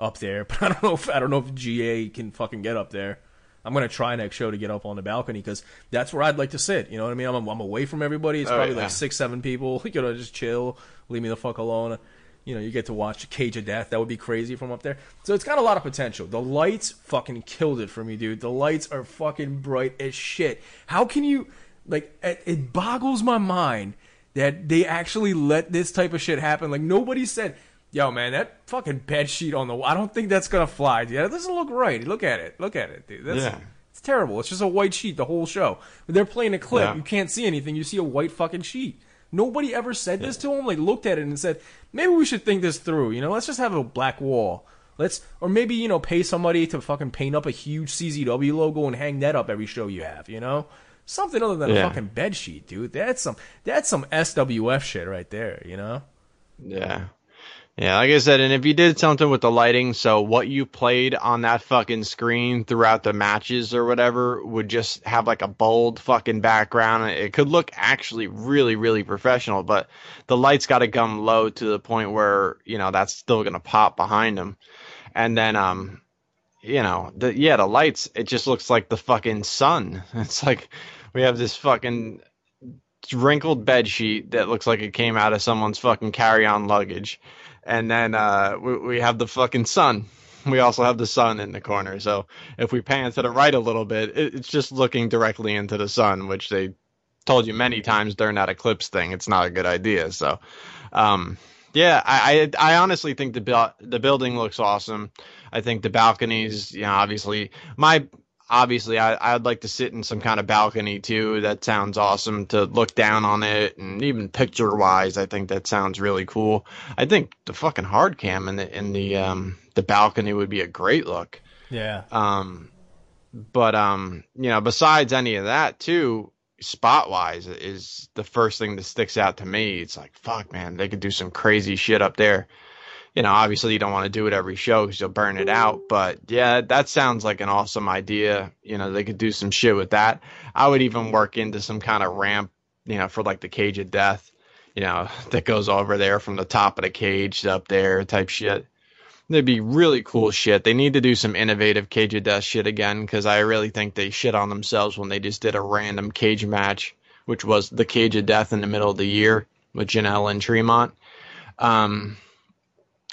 up there, but I don't know if I don't know if GA can fucking get up there. I'm gonna try next show to get up on the balcony because that's where I'd like to sit. You know what I mean? I'm, I'm away from everybody. It's Oh, probably yeah. like six, seven people. You know, just chill, leave me the fuck alone. You know, you get to watch Cage of Death. That would be crazy from up there. So it's got a lot of potential. The lights fucking killed it for me, dude. The lights are fucking bright as shit. How can you like? It, it boggles my mind that they actually let this type of shit happen. Like nobody said, "Yo, man, that fucking bed sheet on the wall. I don't think that's gonna fly. dude. That doesn't look right. Look at it. Look at it, dude. That's, Yeah. It's terrible. It's just a white sheet the whole show. They're playing a clip. Yeah. You can't see anything. You see a white fucking sheet. Nobody ever said this to him. Like looked at it and said, maybe we should think this through. You know, let's just have a black wall. Let's or maybe you know pay somebody to fucking paint up a huge CZW logo and hang that up every show you have. You know, something other than a fucking bed sheet, dude. That's some that's some SWF shit right there. You know. Yeah. Yeah, like I said, and if you did something with the lighting, so what you played on that fucking screen throughout the matches or whatever would just have like a bold fucking background. It could look actually really, really professional, but the lights got to come low to the point where, you know, that's still going to pop behind them. And then, um, you know, the, yeah, the lights, it just looks like the fucking sun. It's like we have this fucking wrinkled bed sheet that looks like it came out of someone's fucking carry-on luggage, and then uh, we, we have the fucking sun. We also have the sun in the corner. So if we pan to the right a little bit, it, it's just looking directly into the sun, which they told you many times during that eclipse thing. It's not a good idea. So, um, yeah, I, I I honestly think the buil- the building looks awesome. I think the balconies, you know, obviously my obviously I, I'd like to sit in some kind of balcony too. That sounds awesome to look down on it and even picture wise, I think that sounds really cool. I think the fucking hard cam in the in the um the balcony would be a great look. Yeah. Um but um, you know, besides any of that too, spot wise is the first thing that sticks out to me. It's like, fuck, man, they could do some crazy shit up there. You know, obviously you don't want to do it every show because you'll burn it out. But yeah, that sounds like an awesome idea. You know, they could do some shit with that. I would even work into some kind of ramp, you know, for like the cage of death, you know, that goes over there from the top of the cage up there type shit. That'd be really cool shit. They need to do some innovative Cage of Death shit again because I really think they shit on themselves when they just did a random cage match, which was the Cage of Death in the middle of the year with Janelle and Tremont. Um,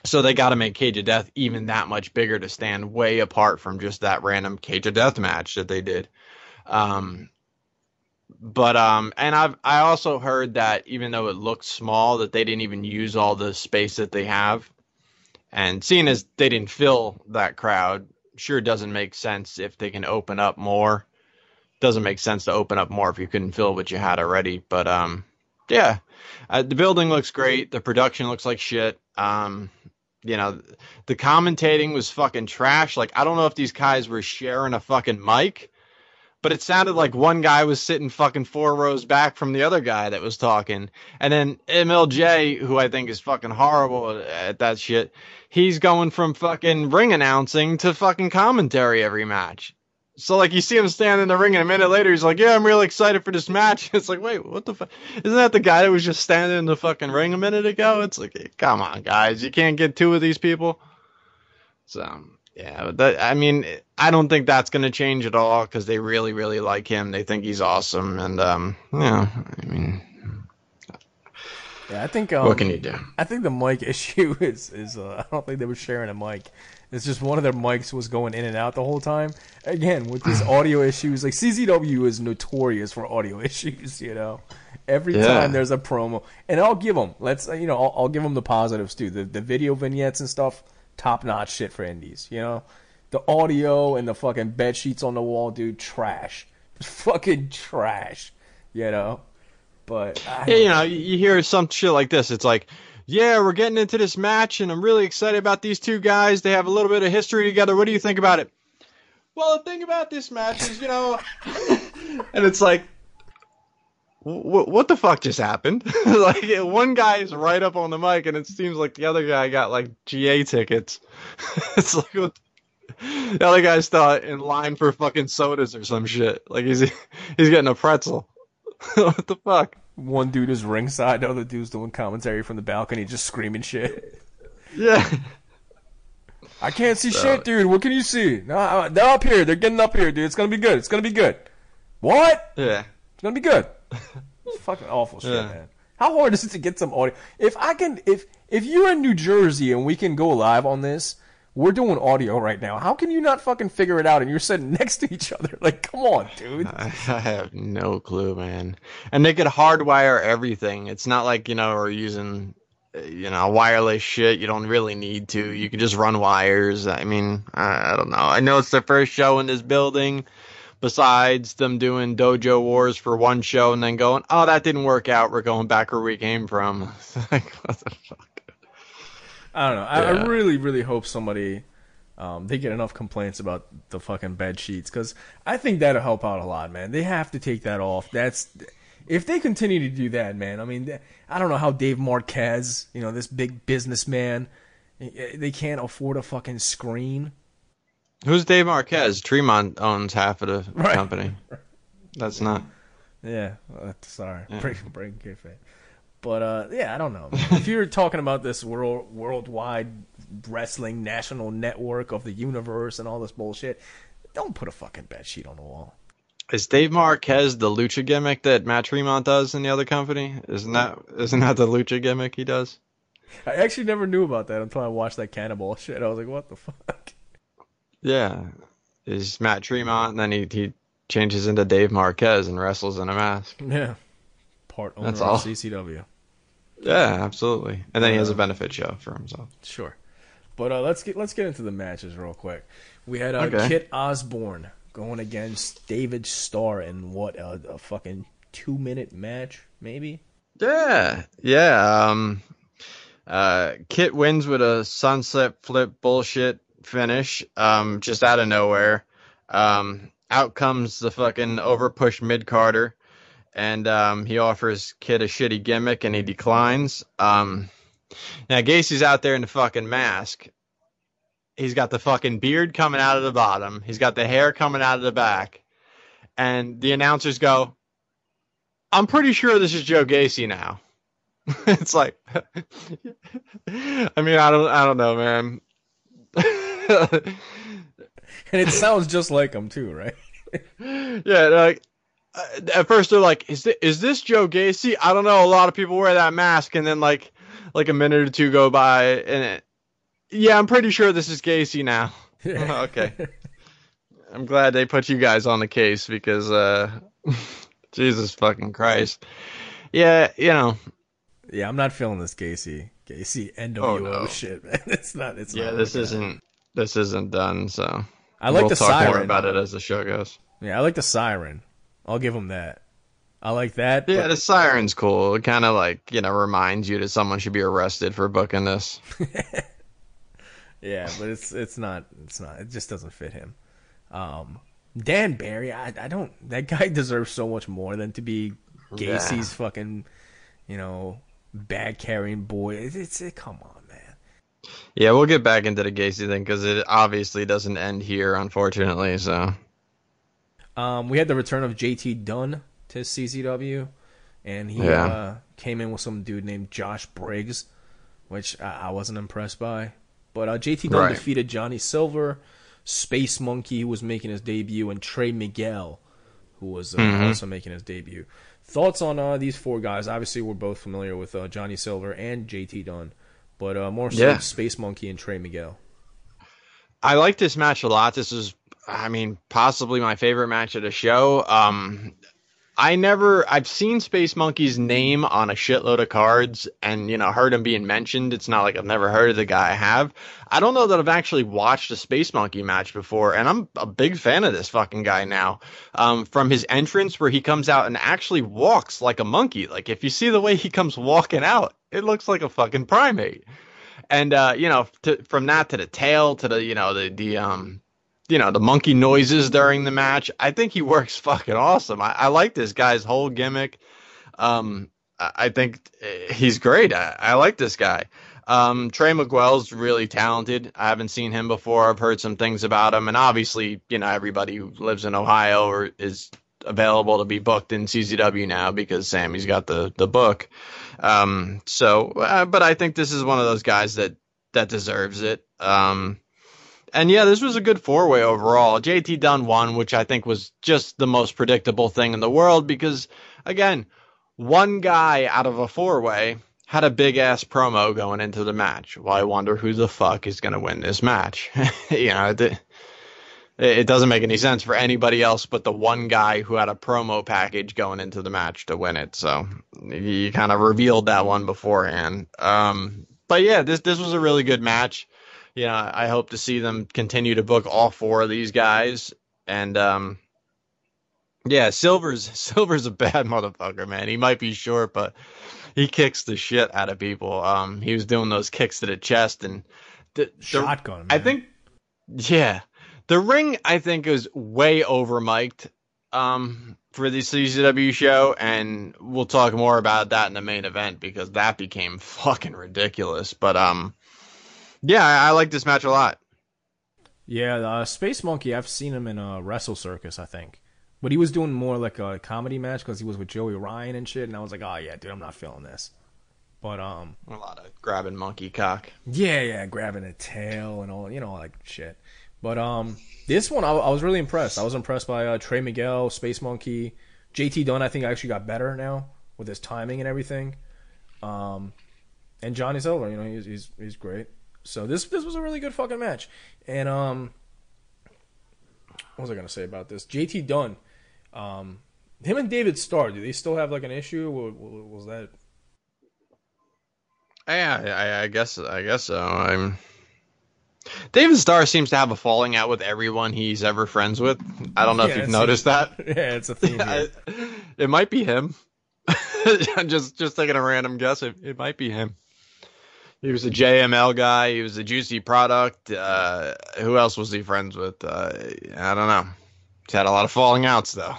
so they got to make Cage of Death even that much bigger to stand way apart from just that random Cage of Death match that they did. Um, but um, and I've I also heard that even though it looked small, that they didn't even use all the space that they have and seeing as they didn't fill that crowd, sure doesn't make sense if they can open up more. Doesn't make sense to open up more if you couldn't fill what you had already. But um, yeah, uh, the building looks great. The production looks like shit. Um, you know, the commentating was fucking trash. Like I don't know if these guys were sharing a fucking mic but it sounded like one guy was sitting fucking four rows back from the other guy that was talking. And then MLJ, who I think is fucking horrible at that shit, he's going from fucking ring announcing to fucking commentary every match. So like you see him stand in the ring and a minute later he's like, "Yeah, I'm really excited for this match." It's like, "Wait, what the fuck? Isn't that the guy that was just standing in the fucking ring a minute ago?" It's like, "Come on, guys, you can't get two of these people." So, yeah, that I mean, I don't think that's going to change at all because they really, really like him. They think he's awesome, and um, yeah, I mean, yeah, I think um, what can you do? I think the mic issue is is uh, I don't think they were sharing a mic. It's just one of their mics was going in and out the whole time. Again, with these audio issues, like CZW is notorious for audio issues. You know, every Yeah. time there's a promo, and I'll give them. Let's you know, I'll, I'll give them the positives too. The the video vignettes and stuff, top notch shit for indies. You know, the audio and the fucking bed sheets on the wall, dude, trash, fucking trash. You know, but I, Yeah, you know, you you hear some shit like this. It's like, yeah, we're getting into this match, and I'm really excited about these two guys. They have a little bit of history together. What do you think about it? Well, the thing about this match is, you know, and it's like, wh- what the fuck just happened? like, one guy is right up on the mic, and it seems like the other guy got like GA tickets. it's like, what the other guy's still in line for fucking sodas or some shit. Like he's he's getting a pretzel. what the fuck? One dude is ringside, the other dude's doing commentary from the balcony, just screaming shit. Yeah. I can't see shit, dude. What can you see? No, they're up here. They're getting up here, dude. It's gonna be good. It's gonna be good. What? Yeah. It's gonna be good. It's fucking awful shit, Yeah. man. How hard is it to get some audio? If I can, if if you're in New Jersey and we can go live on this, we're doing audio right now. How can you not fucking figure it out? And you're sitting next to each other. Like, come on, dude. I have no clue, man. And they could hardwire everything. It's not like, you know, we're using, you know, wireless shit. You don't really need to. You can just run wires. I mean, I, I don't know. I know it's their first show in this building. Besides them doing Dojo Wars for one show and then going, oh, that didn't work out. We're going back where we came from. like, what the fuck? I don't know. I, I really, really hope somebody um, they get enough complaints about the fucking bed sheets because I think that'll help out a lot, man. They have to take that off. That's if they continue to do that, man. I mean, I don't know how Dave Marquez, you know, this big businessman, eh, they can't afford a fucking screen. Who's Dave Marquez? Tremont owns half of the Right. company. That's not. Yeah, uh, sorry, break break kayfabe. But uh, yeah, I don't know. if you're talking about this world worldwide wrestling national network of the universe and all this bullshit, don't put a fucking bed sheet on the wall. Is Dave Marquez the lucha gimmick that Matt Tremont does in the other company? Isn't that isn't that the lucha gimmick he does? I actually never knew about that until I watched that cannibal shit. I was like, what the fuck? Yeah, is Matt Tremont, and then he he changes into Dave Marquez and wrestles in a mask. Yeah, part owner That's of all. CCW. Yeah, absolutely. And then he has a benefit show for himself. Sure. But uh, let's get let's get into the matches real quick. We had uh, Okay. Kit Osbourne going against David Starr in what a, a fucking two minute match, maybe. Yeah, yeah. Um, uh, Kit wins with a sunset flip bullshit finish, um, just out of nowhere. Um, out comes the fucking overpushed mid carder, and um, he offers Kid a shitty gimmick, and he declines. Um, now Gacy's out there in the fucking mask. He's got the fucking beard coming out of the bottom. He's got the hair coming out of the back, and the announcers go, "I'm pretty sure this is Joe Gacy now." it's like, I mean, I don't, I don't know, man. And it sounds just like him too, right? yeah, like at first they're like, "Is this, is this Joe Gacy?" I don't know. A lot of people wear that mask, and then like like a minute or two go by, and it, yeah, I'm pretty sure this is Gacy now. okay, I'm glad they put you guys on the case because uh, Jesus fucking Christ, yeah, you know, Yeah, I'm not feeling this Gacy. Gacy NWO Oh, no. shit, man. It's not. It's yeah, not this like that. isn't this isn't done. So I like we'll the talk siren more about it as the show goes. Yeah, I like the siren. I'll give him that. I like that. Yeah, but- the siren's cool. It kind of like you know reminds you that someone should be arrested for booking this. yeah, but it's it's not. It's not. It just doesn't fit him. Um, Dan Barry, I I don't. That guy deserves so much more than to be Gacy's Yeah. fucking, you know, bag carrying boy. It's, it's it, come on, man. Yeah, we'll get back into the Gacy thing because it obviously doesn't end here, unfortunately. So Um, we had the return of JT Dunn to CZW, and he Yeah. uh, came in with some dude named Josh Briggs, which I, I wasn't impressed by. But uh, JT Dunn Right. defeated Johnny Silver, Space Monkey, who was making his debut, and Trey Miguel, who was uh, Mm-hmm. also making his debut. Thoughts on uh, these four guys? Obviously, we're both familiar with uh, Johnny Silver and JT Dunn, but uh, more so Yeah. Space Monkey and Trey Miguel. I like this match a lot. This is, I mean, possibly my favorite match of the show. Um, I never, I've seen Space Monkey's name on a shitload of cards, and you know, heard him being mentioned. It's not like I've never heard of the guy. I have. I don't know that I've actually watched a Space Monkey match before, and I'm a big fan of this fucking guy now. Um, from his entrance where he comes out and actually walks like a monkey. Like if you see the way he comes walking out, it looks like a fucking primate and uh, you know, to, from that to the tail to the you know the the um, you know the monkey noises during the match. I think he works fucking awesome. I, I like this guy's whole gimmick. Um, I, I think uh, he's great. I, I like this guy. Um, Trey Miguel's really talented. I haven't seen him before. I've heard some things about him, and obviously, you know, everybody who lives in Ohio or is available to be booked in CZW now because Sami's got the the book. Um, so, uh, but I think this is one of those guys that that deserves it. Um, and yeah, this was a good four way overall. JT Dunn won, which I think was just the most predictable thing in the world because, again, one guy out of a four way had a big ass promo going into the match. Well, I wonder who the fuck is going to win this match. you know, it, it doesn't make any sense for anybody else but the one guy who had a promo package going into the match to win it. So you kind of revealed that one beforehand. Um, but yeah, this this was a really good match. You know, I hope to see them continue to book all four of these guys. And um, yeah, Silver's Silver's a bad motherfucker, man. He might be short, but he kicks the shit out of people. Um, he was doing those kicks to the chest and the, the- Shotgun. I think, yeah, the ring I think is way over mic'd um, for the CZW show, and we'll talk more about that in the main event because that became fucking ridiculous. But um, yeah, I, I like this match a lot. Yeah, uh, Space Monkey. I've seen him in a Wrestle Circus, I think, but he was doing more like a comedy match because he was with Joey Ryan and shit. And I was like, oh yeah, dude, I'm not feeling this. But um, A lot of grabbing monkey cock. yeah, yeah, grabbing a tail and all, you know, like shit. But um, this one I, I was really impressed. I was impressed by uh, Trey Miguel, Space Monkey, JT Dunn. I think actually got better now with his timing and everything. Um, and Johnny Silver, you know, he's he's he's great. So this this was a really good fucking match. And um, what was I gonna say about this? JT Dunn, um, him and David Starr, do they still have like an issue? Wa- wa- Was that Yeah, I, I guess I guess so. I'm. David Starr seems to have a falling out with everyone he's ever friends with. I don't know Yeah, if you've noticed that. yeah, it's a theme. here. I- it might be him. I'm just just taking a random guess. It, it might be him. He was a JML guy. He was a juicy product. Uh, who else was he friends with? Uh, I don't know. He's had a lot of falling outs though.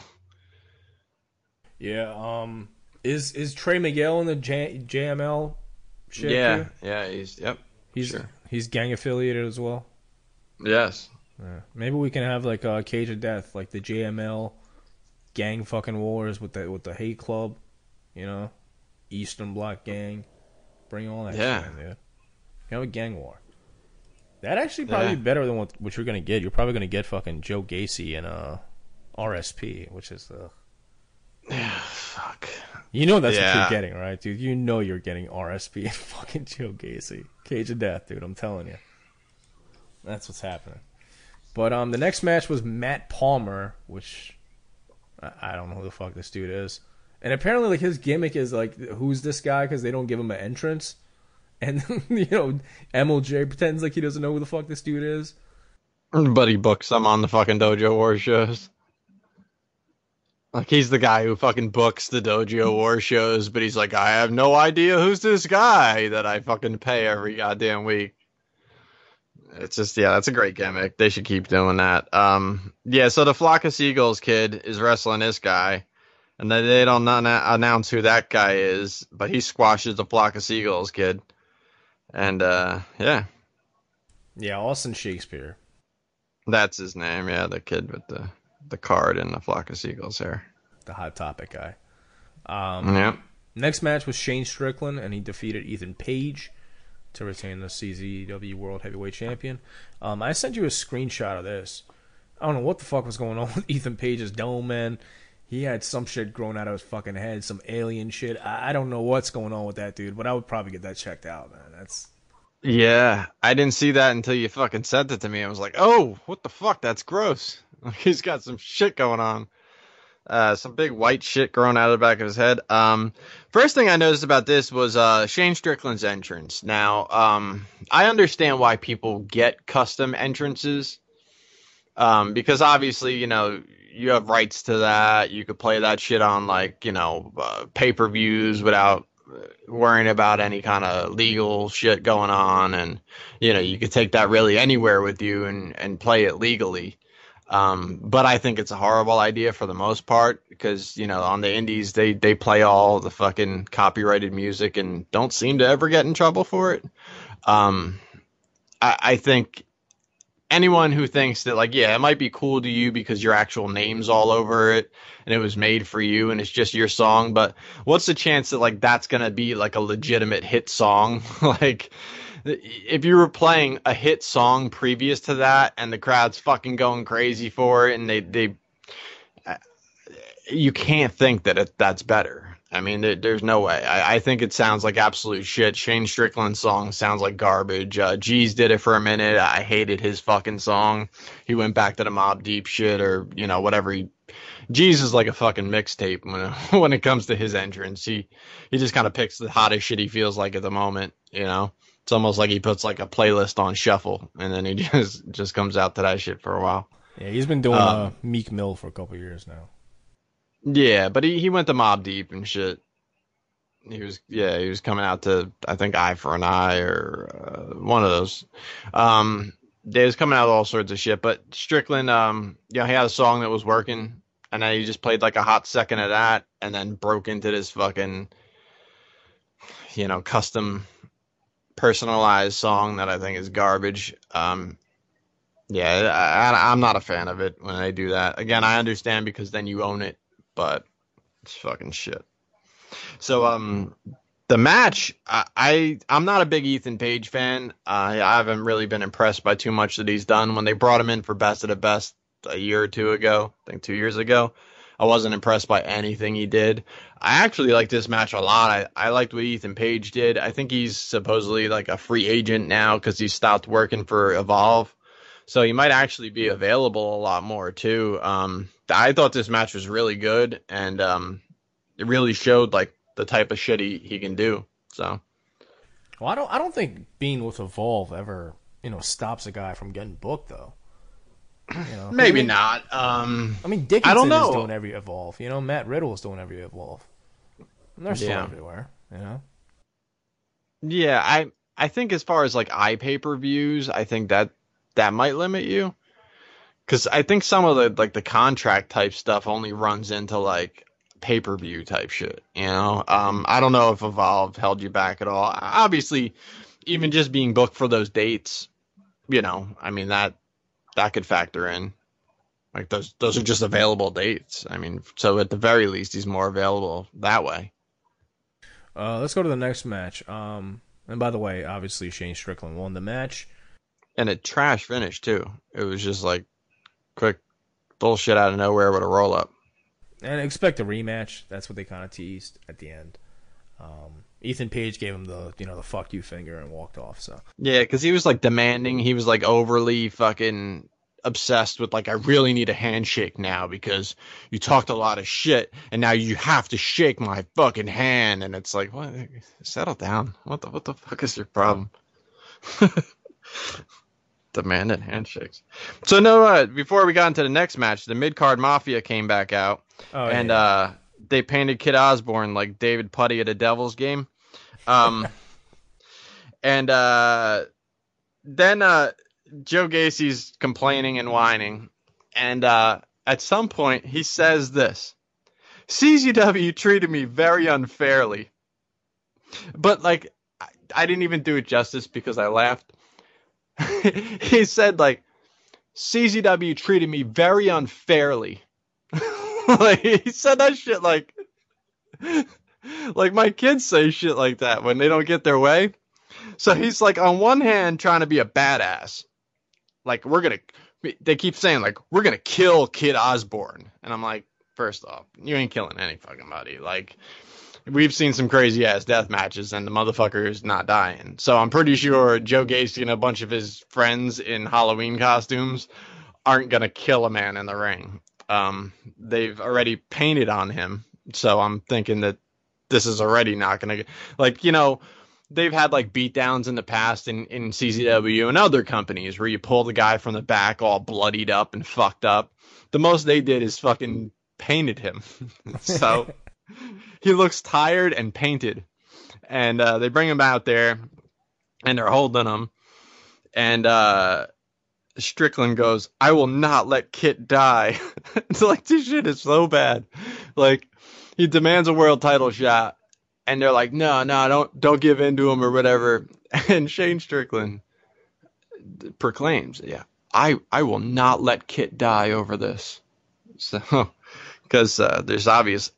Yeah. Um. Is is Trey Miguel in the J- JML? Shit yeah, too? yeah, he's yep. He's sure. he's gang affiliated as well. Yes. Yeah. Maybe we can have like a Cage of Death, like the JML gang fucking wars with the with the hate club, you know, Eastern Bloc gang. Bring all that Yeah. shit in, dude. You have a gang war. That actually probably Yeah. be better than what what you're gonna get. You're probably gonna get fucking Joe Gacy and uh RSP, which is the Fuck. you know that's what you're getting, right, dude? You know you're getting RSP and fucking Joe Gacy. Cage of Death, dude. I'm telling you. That's what's happening. But um, the next match was Matt Palmer, which I, I don't know who the fuck this dude is. And apparently, like his gimmick is like, who's this guy? Because they don't give him an entrance. And you know, MLJ pretends like he doesn't know who the fuck this dude is. But he books them on the fucking Dojo War shows. Like he's the guy who fucking books the Dojo War shows, but he's like, I have no idea who's this guy that I fucking pay every goddamn week. It's just yeah, that's a great gimmick. They should keep doing that. Um, yeah. So the flock of seagulls kid is wrestling this guy, and then they don't an- announce who that guy is, but he squashes the flock of seagulls kid, and uh, yeah, Yeah, Austin Shakespeare. that's his name. Yeah, the kid with the the card and the flock of seagulls hair. the hot topic guy. Um, Yeah. Next match was Shane Strickland, and he defeated Ethan Page to retain the CZW World Heavyweight Champion. Um, I sent you a screenshot of this. I don't know what the fuck was going on with Ethan Page's dome, man. He had some shit growing out of his fucking head, some alien shit. I, I don't know what's going on with that dude, but I would probably get that checked out, man. That's Yeah, I didn't see that until you fucking sent it to me. I was like, "Oh, what the fuck? That's gross." He's got some shit going on. Uh, some big white shit growing out of the back of his head. Um, first thing I noticed about this was uh, Shane Strickland's entrance. Now, um, I understand why people get custom entrances, um, because obviously, you know, you have rights to that. You could play that shit on like, you know, uh, pay per views without uh, worrying about any kind of legal shit going on, and you know, you could take that really anywhere with you and and play it legally. Um, but I think it's a horrible idea for the most part because you know on the indies they they play all the fucking copyrighted music and don't seem to ever get in trouble for it. Um, I, I think anyone who thinks that like yeah it might be cool to you because your actual name's all over it and it was made for you and it's just your song but what's the chance that like that's gonna be like a legitimate hit song? Like if you were playing a hit song previous to that and the crowd's fucking going crazy for it and they they uh, you can't think that it, that's better I mean, there, there's no way. I, I think it sounds like absolute shit. Shane Strickland's song sounds like garbage. Uh, Jeez did it for a minute. I hated his fucking song. He went back to the Mobb Deep shit or you know whatever. He Jeez is like a fucking mixtape when it, when it comes to his entrance. He he just kind of picks the hottest shit he feels like at the moment. You know, it's almost like he puts like a playlist on shuffle and then he just just comes out to that shit for a while. yeah. He's been doing Um, uh, Meek Mill for a couple years now. Yeah, but he, he went to Mobb Deep and shit. He was yeah he was coming out to I think Eye for an Eye or uh, one of those. Um, they was coming out all sorts of shit. But Strickland, um, you know, he had a song that was working, and then he just played like a hot second of that, and then broke into this fucking, you know, custom personalized song that I think is garbage. Um, yeah, I, I'm not a fan of it when they do that. Again, I understand because then you own it, but it's fucking shit. So, um, the match, I, I I'm not a big Ethan Page fan. Uh, I haven't really been impressed by too much that he's done. When they brought him in for Best of the Best a year or two ago, I think two years ago, I wasn't impressed by anything he did. I actually like this match a lot. I, I liked what Ethan Page did. I think he's supposedly like a free agent now because he stopped working for Evolve. So he might actually be available a lot more too. Um, I thought this match was really good, and um, it really showed like the type of shit he, he can do. So Well, I don't. I don't think being with Evolve ever, you know, stops a guy from getting booked though. You know, maybe I mean, not. Um, I mean, Dickinson I don't is doing every Evolve. You know, Matt Riddle is doing every Evolve. And they're still Yeah. everywhere. You know. yeah, I I think as far as like eye pay per views, I think that that might limit you because I think some of the like the contract type stuff only runs into like pay per view type shit. You know, um, I don't know if Evolve held you back at all. Obviously, even just being booked for those dates, you know, I mean that that could factor in. Like those those are just available dates. I mean, so at the very least, he's more available that way. Uh, let's go to the next match. Um, and by the way, obviously Shane Strickland won the match. And a trash finish too. It was just like quick bullshit out of nowhere with a roll up. And expect a rematch. That's what they kind of teased at the end. Um, Ethan Page gave him the you know the fuck you finger and walked off. So Yeah, because he was like demanding. He was like overly fucking obsessed with like I really need a handshake now because you talked a lot of shit and now you have to shake my fucking hand and it's like what settle down. What the what the fuck is your problem? Demanding handshakes. So no uh, before we got into the next match, the mid card mafia came back out oh, and yeah. uh they painted Kit Osbourne like David Putty at a Devils game. Um and uh then uh Joe Gacy's complaining and whining, and uh, at some point he says this: "CZW treated me very unfairly," but like I, I didn't even do it justice because I laughed. he said like CZW treated me very unfairly. like he said that shit like like my kids say shit like that when they don't get their way. So he's like on one hand trying to be a badass like we're gonna they keep saying like we're gonna kill Kit Osbourne and i'm like first off you ain't killing any fucking body like we've seen some crazy ass death matches and the motherfucker is not dying so i'm pretty sure joe gacy and a bunch of his friends in halloween costumes aren't gonna kill a man in the ring um they've already painted on him so i'm thinking that this is already not gonna like you know they've had like beatdowns in the past in, in CZW and other companies where you pull the guy from the back all bloodied up and fucked up. The most they did is fucking painted him. so he looks tired and painted. And uh, they bring him out there and they're holding him. And uh, Strickland goes, I will not let Kit die. it's like, this shit is so bad. Like, he demands a world title shot and they're like, no, no, don't don't give in to him or whatever. And Shane Strickland proclaims, yeah, I I will not let Kit die over this. So, because uh, there's obvious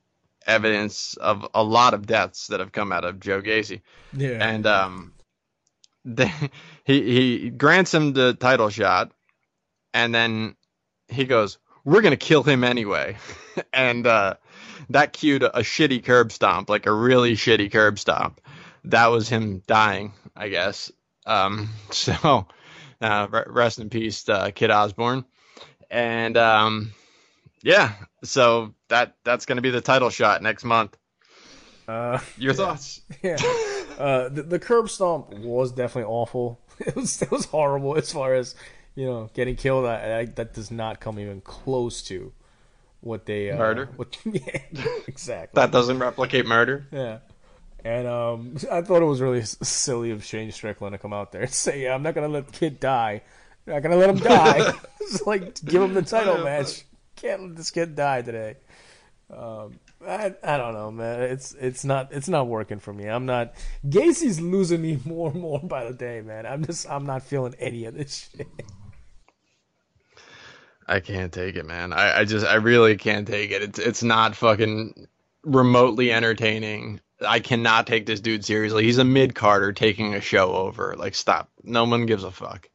evidence of a lot of deaths that have come out of Joe Gacy, yeah. and um, they, he he grants him the title shot, and then he goes, "We're gonna kill him anyway," and uh, that cued a, a shitty curb stomp, like a really shitty curb stomp. That was him dying, I guess. Um, so, uh, rest in peace, uh, Kit Osbourne. And um, yeah, so that that's gonna be the title shot next month. uh, Your thoughts? yeah. Uh, the, the curb stomp was definitely awful. It was it was horrible as far as you know getting killed. I, I, that does not come even close to what they uh, Murder? What, yeah, exactly. That doesn't replicate murder. Yeah. And um, I thought it was really silly of Shane Strickland to come out there and say, yeah, I'm not going to let the kid die. I'm not going to let him die. it's like, give him the title match. Can't let this kid die today. Um, I, I don't know, man. It's it's not it's not working for me. I'm not. Gacy's losing me more and more by the day, man. I'm just I'm not feeling any of this shit. I can't take it, man. I, I just I really can't take it. It's it's not fucking remotely entertaining. I cannot take this dude seriously. He's a mid carder taking a show over. Like stop. No one gives a fuck.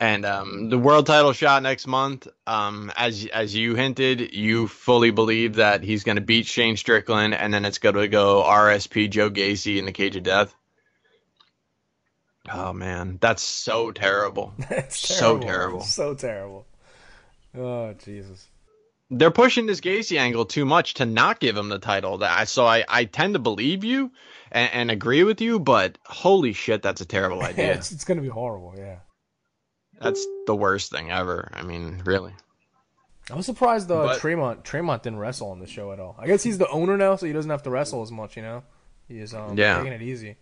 And um, the world title shot next month, um, as as you hinted, you fully believe that he's going to beat Shane Strickland, and then it's going to go RSP Joe Gacy in the cage of death. Oh man, that's so terrible. It's So terrible. So terrible. Oh Jesus. they're pushing this Gacy angle too much to not give him the title. So I, I tend to believe you and, and agree with you, but holy shit, that's a terrible idea. it's, it's gonna be horrible. Yeah. That's the worst thing ever. I mean, really. I was surprised uh, But- Tremont Tremont didn't wrestle on the show at all. I guess he's the owner now, so he doesn't have to wrestle as much. You know, he's um, Yeah. taking it easy.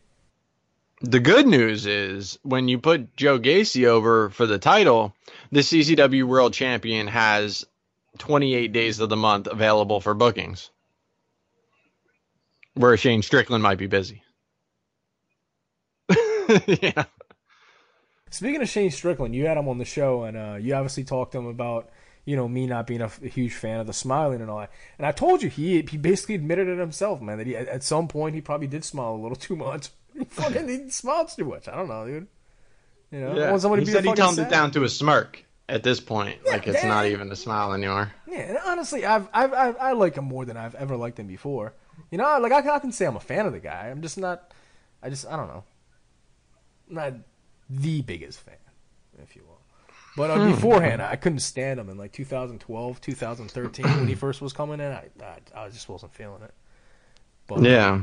the good news is when you put Joe Gacy over for the title, the CZW World Champion has 28 days of the month available for bookings. Where Shane Strickland might be busy. yeah. Speaking of Shane Strickland, you had him on the show, and uh, you obviously talked to him about you know me not being a, f- a huge fan of the smiling and all that. And I told you he he basically admitted it himself, man, that he at, at some point he probably did smile a little too much. He fucking he smiles too much. I don't know, dude. You know, want somebody he to be said he toned it down to a smirk at this point. like it's yeah. not even a smile anymore. Yeah, and honestly, I've, I've, I've I like him more than I've ever liked him before. You know, like I, can- I can say I'm a fan of the guy. I'm just not. I just I don't know. I'm not the biggest fan, if you will. But uh, beforehand, I couldn't stand him in like 2012, 2013 when he first was coming in. I, I I just wasn't feeling it. But Yeah.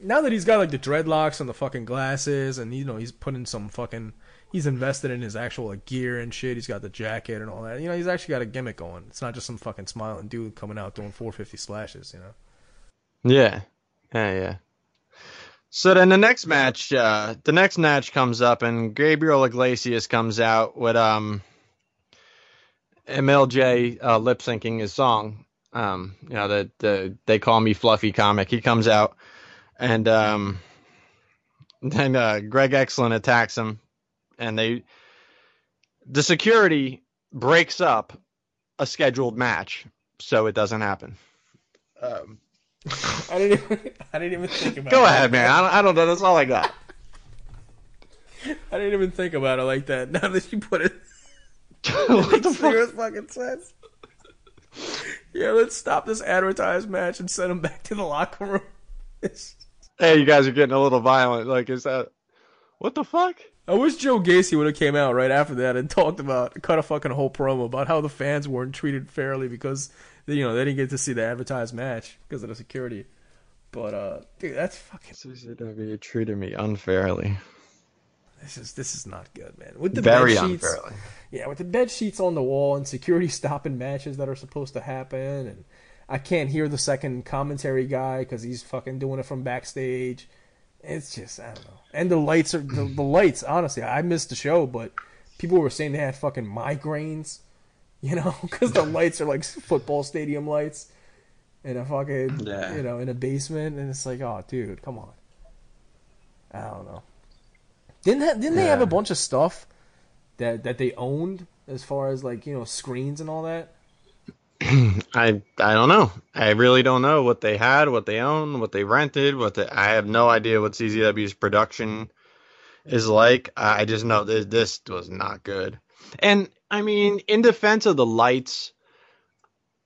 now that he's got like the dreadlocks and the fucking glasses, and you know he's putting some fucking, he's invested in his actual like, gear and shit. He's got the jacket and all that. You know, he's actually got a gimmick going. It's not just some fucking smiling dude coming out doing 450 slashes. You know. Yeah. Yeah, yeah. So then the next match, uh, the next match comes up, and Gabriel Iglesias comes out with um, MLJ uh, lip syncing his song. Um, you know the the they call me Fluffy comic. He comes out, and um, then uh, Greg Excellent attacks him, and they the security breaks up a scheduled match, so it doesn't happen. Um, I didn't even, I didn't even think about Go it. Go ahead, man. I don't, I don't know. That's all I got. I didn't even think about it like that. Now that you put it, what the fuck? fucking says. Yeah, let's stop this advertised match and send him back to the locker room. Hey, you guys are getting a little violent. Like, is that what the fuck? I wish Joe Gacy would have came out right after that and talked about, cut a fucking whole promo about how the fans weren't treated fairly because, you know, they didn't get to see the advertised match because of the security. But, uh, dude, that's fucking, CZW treated me unfairly. this is, this is not good, man. With the Very bed sheets, unfairly. yeah, with the bed sheets on the wall and security stopping matches that are supposed to happen, and I can't hear the second commentary guy because he's fucking doing it from backstage. It's just I don't know. And the lights are the, the lights. Honestly, I missed the show, but people were saying they had fucking migraines, you know, because the lights are like football stadium lights in a fucking Yeah. you know in a basement, and it's like, oh, dude, come on. I don't know. Didn't ha- didn't they have a bunch of stuff that that they owned as far as like you know screens and all that? I I don't know. I really don't know what they had, what they own, what they rented, what they, I have no idea what CZW's production is like. I just know that this was not good. And I mean, in defense of the lights,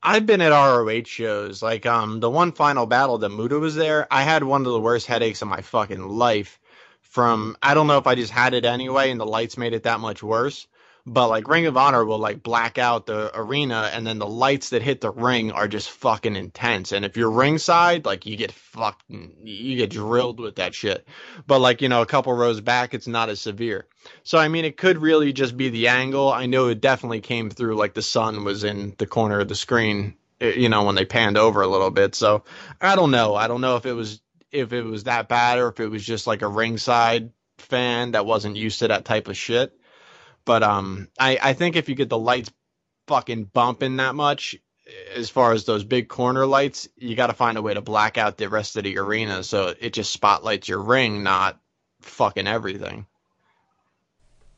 I've been at ROH shows. Like um the one final battle that Muda was there, I had one of the worst headaches of my fucking life from I don't know if I just had it anyway and the lights made it that much worse. But like Ring of Honor will like black out the arena and then the lights that hit the ring are just fucking intense. And if you're ringside, like you get fucking you get drilled with that shit. But like, you know, a couple rows back it's not as severe. So I mean it could really just be the angle. I know it definitely came through like the sun was in the corner of the screen, eh, you know, when they panned over a little bit. So I don't know. I don't know if it was if it was that bad or if it was just like a ringside fan that wasn't used to that type of shit. But um, I I think if you get the lights fucking bumping that much, as far as those big corner lights, you got to find a way to black out the rest of the arena so it just spotlights your ring, not fucking everything.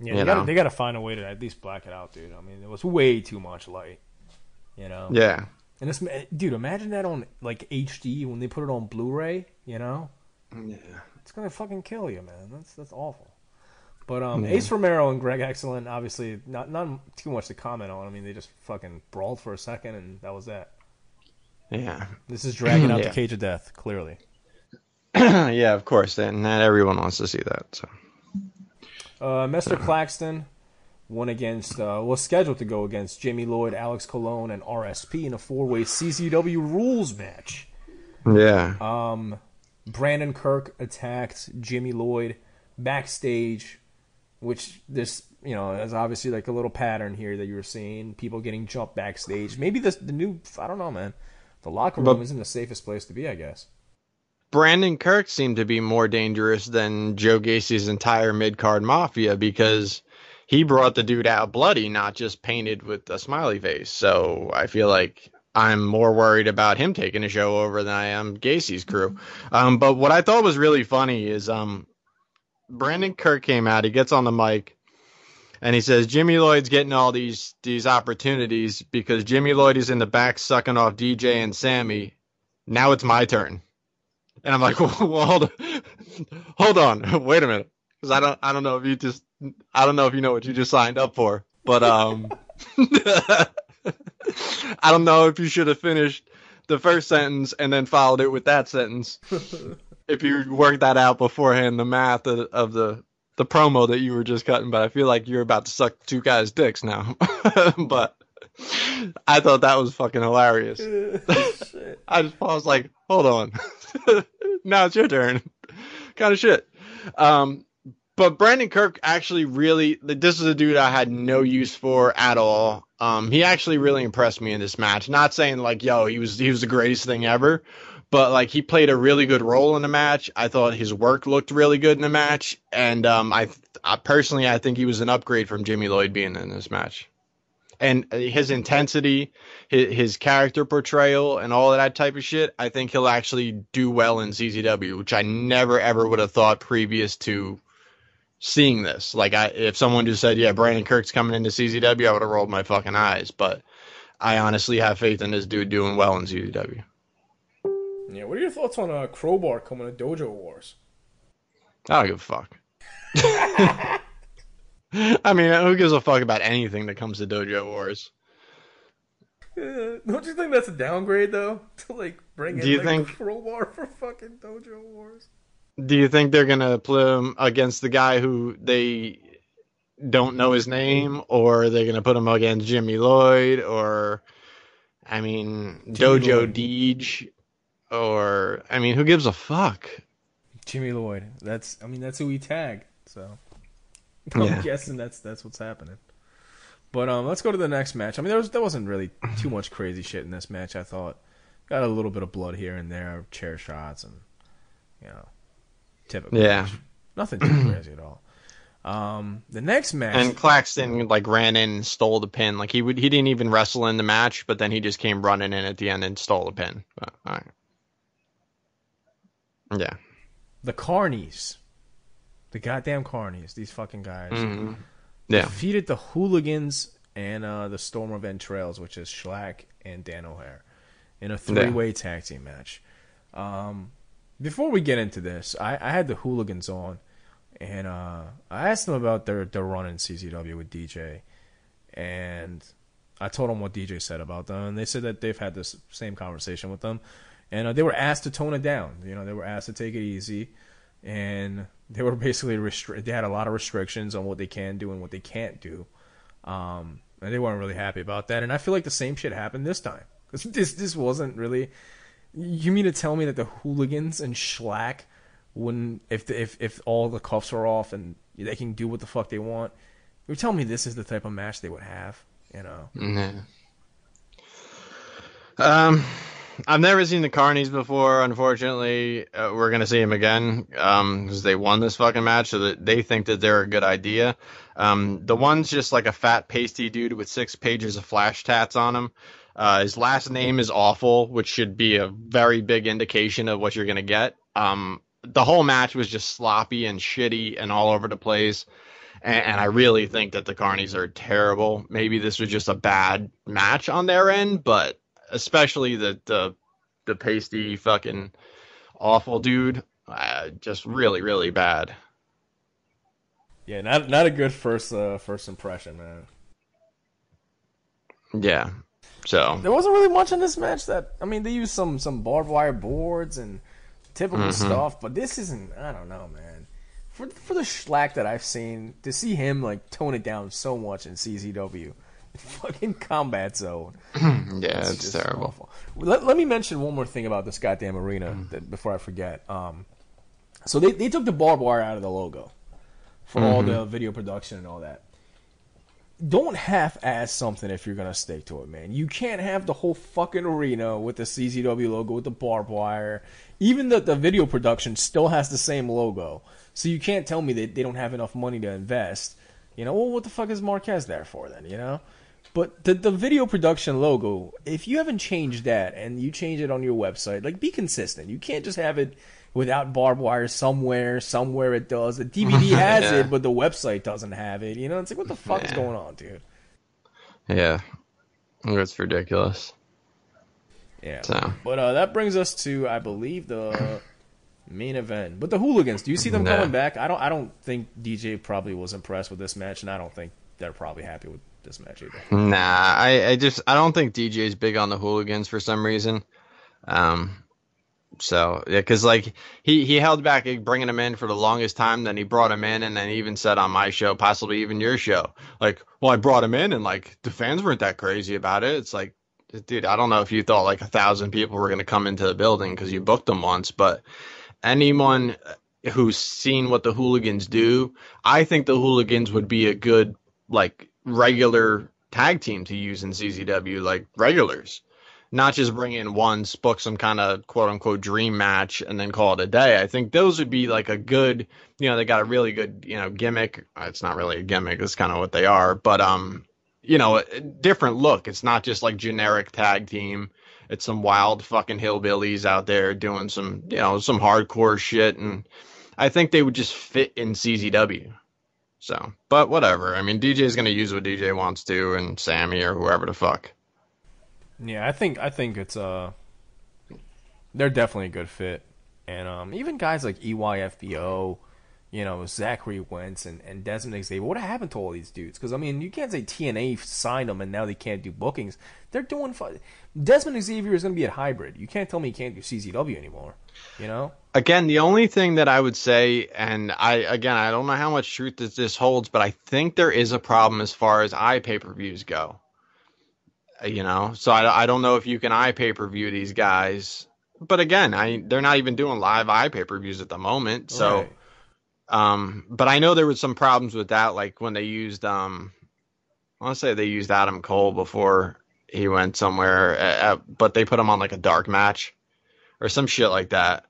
Yeah, You they gotta, they gotta find a way to at least black it out, dude. I mean, it was way too much light, you know. Yeah. And this, dude, imagine that on like HD when they put it on Blu-ray. You know, Yeah. it's gonna fucking kill you, man. That's that's awful. But um, Ace Romero and Greg Excellent, obviously, not not too much to comment on. I mean, they just fucking brawled for a second, and that was that. Yeah. This is dragging out Yeah. the cage of death, clearly. yeah, of course. And not everyone wants to see that. So Uh, Mr. Claxton won against, uh, was scheduled to go against Jimmy Lloyd, Alex Colon, and RSP in a four-way CZW rules match. yeah. Um, Brandon Kirk attacked Jimmy Lloyd backstage, which this you know is obviously like a little pattern here that you were seeing people getting jumped backstage. Maybe this the new I don't know, man. The locker room But- isn't the safest place to be, I guess. Brandon Kirk seemed to be more dangerous than Joe Gacy's entire mid card mafia because he brought the dude out bloody, not just painted with a smiley face. So I feel like I'm more worried about him taking a show over than I am Gacy's crew. Um, but what I thought was really funny is um, Brandon Kirk came out. He gets on the mic and he says Jimmy Lloyd's getting all these these opportunities because Jimmy Lloyd is in the back sucking off DJ and Sami. Now it's my turn, and I'm like, well, hold on, hold on, wait a minute, because I don't I don't know if you just I don't know if you know what you just signed up for, but um, I don't know if you should have finished the first sentence and then followed it with that sentence. If you worked that out beforehand, the math of, of the the promo that you were just cutting, but I feel like you're about to suck two guys' dicks now. but I thought that was fucking hilarious. I just I was like, hold on, now it's your turn, kind of shit. Um, but Brandon Kirk actually really, this is a dude I had no use for at all. Um, he actually really impressed me in this match. Not saying like, yo, he was he was the greatest thing ever, but like he played a really good role in the match. I thought his work looked really good in the match, and um, I, I personally I think he was an upgrade from Jimmy Lloyd being in this match, and his intensity, his, his character portrayal, and all of that type of shit. I think he'll actually do well in CZW, which I never ever would have thought previous to seeing this. Like I, if someone just said, "Yeah, Brandon Kirk's coming into CZW," I would have rolled my fucking eyes. But I honestly have faith in this dude doing well in CZW. Yeah, what are your thoughts on uh, Crowbar coming to Dojo Wars? I don't give a fuck. I mean, who gives a fuck about anything that comes to Dojo Wars? Uh, don't you think that's a downgrade though? To like bring in Do you like, think- Crowbar for fucking Dojo Wars? Do you think they're gonna play him against the guy who they don't know his name, or are they gonna put him against Jimmy Lloyd, or I mean Dojo Lloyd. Deej, or I mean, who gives a fuck? Jimmy Lloyd. That's I mean that's who we tagged. So I'm Yeah. guessing that's that's what's happening. But um, let's go to the next match. I mean, there was there wasn't really too much crazy shit in this match. I thought got a little bit of blood here and there, chair shots, and you know, typical. Yeah. match. nothing too crazy at all. Um, the next match, And Claxton like ran in and stole the pin. Like he would, he didn't even wrestle in the match, but then he just came running in at the end and stole the pin. But, all right. Yeah. the Carnies, the goddamn Carnies, these fucking guys. Mhm. Yeah. defeated the Hooligans and uh, the Storm of Entrails, which is Shlak and Dan O'Hare, in a three-way tag team match. Um, before we get into this, I, I had the Hooligans on, and uh, I asked them about their their run in CZW with DJ, and I told them what DJ said about them, and they said that they've had this same conversation with them, and uh, they were asked to tone it down. You know, they were asked to take it easy, and they were basically restri- They had a lot of restrictions on what they can do and what they can't do, um, and they weren't really happy about that. And I feel like the same shit happened this time because this this wasn't really. You mean to tell me that the hooligans and Shlak wouldn't if the, if if all the cuffs are off and they can do what the fuck they want? You're telling me this is the type of match they would have, you know? Yeah. Um, I've never seen the Carnies before. Unfortunately, uh, we're gonna see them again um, because they won this fucking match, so that they think that they're a good idea. Um, the one's just like a fat, pasty dude with six pages of flash tats on him. Uh, his last name is awful, which should be a very big indication of what you're gonna get. Um, the whole match was just sloppy and shitty and all over the place. And, and I really think that the Carnies are terrible. Maybe this was just a bad match on their end, but especially the the the pasty fucking awful dude, uh, just really really bad. Yeah, not not a good first uh, first impression, man. Yeah. So There wasn't really much in this match that I mean they used some some barbed wire boards and typical stuff, but this isn't I don't know, man. For for the Shlak that I've seen, to see him like tone it down so much in CZW, fucking combat zone. yeah, it's, just terrible. awful. Let, let me mention one more thing about this goddamn arena that, before I forget. Um, so they, they took the barbed wire out of the logo for all the video production and all that. don't half-ass something if you're gonna stick to it, man. You can't have the whole fucking arena with the CZW logo with the barbed wire. Even the the video production still has the same logo, so you can't tell me that they don't have enough money to invest. You know, well, what the fuck is Marquez there for then? You know, but the the video production logo, if you haven't changed that and you change it on your website, like be consistent. You can't just have it without barbed wire somewhere. Somewhere it does. The DVD has Yeah. it, but the website doesn't have it. You know, it's like what the fuck is going on, dude? Yeah, That's ridiculous. Yeah. So But uh, that brings us to, I believe, the main event. But the hooligans, do you see them Nah. coming back? I don't. I don't think DJ probably was impressed with this match, and I don't think they're probably happy with this match either. Nah, I, I just I don't think DJ's big on the hooligans for some reason. Um, so yeah, because like he he held back bringing him in for the longest time. Then he brought him in, and then even said on my show, possibly even your show, like, well, I brought him in, and like the fans weren't that crazy about it. It's like, dude, I don't know if you thought like a thousand people were gonna come into the building because you booked them once, but anyone who's seen what the hooligans do, I think the hooligans would be a good like regular tag team to use in CZW, like regulars. Not just bring in once, book some kind of quote unquote dream match, and then call it a day. I think those would be like a good, you know, they got a really good, you know, gimmick. It's not really a gimmick; it's kind of what they are. But um, you know, a different look. It's not just like generic tag team. It's some wild fucking hillbillies out there doing some, you know, some hardcore shit, and I think they would just fit in CZW. So, but whatever. I mean, DJ's gonna use what DJ wants to, and Sami or whoever the fuck. Yeah, I think I think it's uh they're definitely a good fit. And um even guys like EYFBO, you know, Zachary Wentz and, and Desmond Xavier, what happened to all these dudes? Because, I mean, you can't say TNA signed them and now they can't do bookings. They're doing fun. Desmond Xavier is going to be at hybrid. You can't tell me he can't do CZW anymore, you know? Again, the only thing that I would say, and I again, I don't know how much truth that this holds, but I think there is a problem as far as eye pay per views go. You know, so I, I don't know if you can eye pay per view these guys, but again, I they're not even doing live eye pay per views at the moment. So, Right. Um, but I know there was some problems with that, like when they used um, I want to say they used Adam Cole before he went somewhere, uh, uh, but they put him on like a dark match or some shit like that,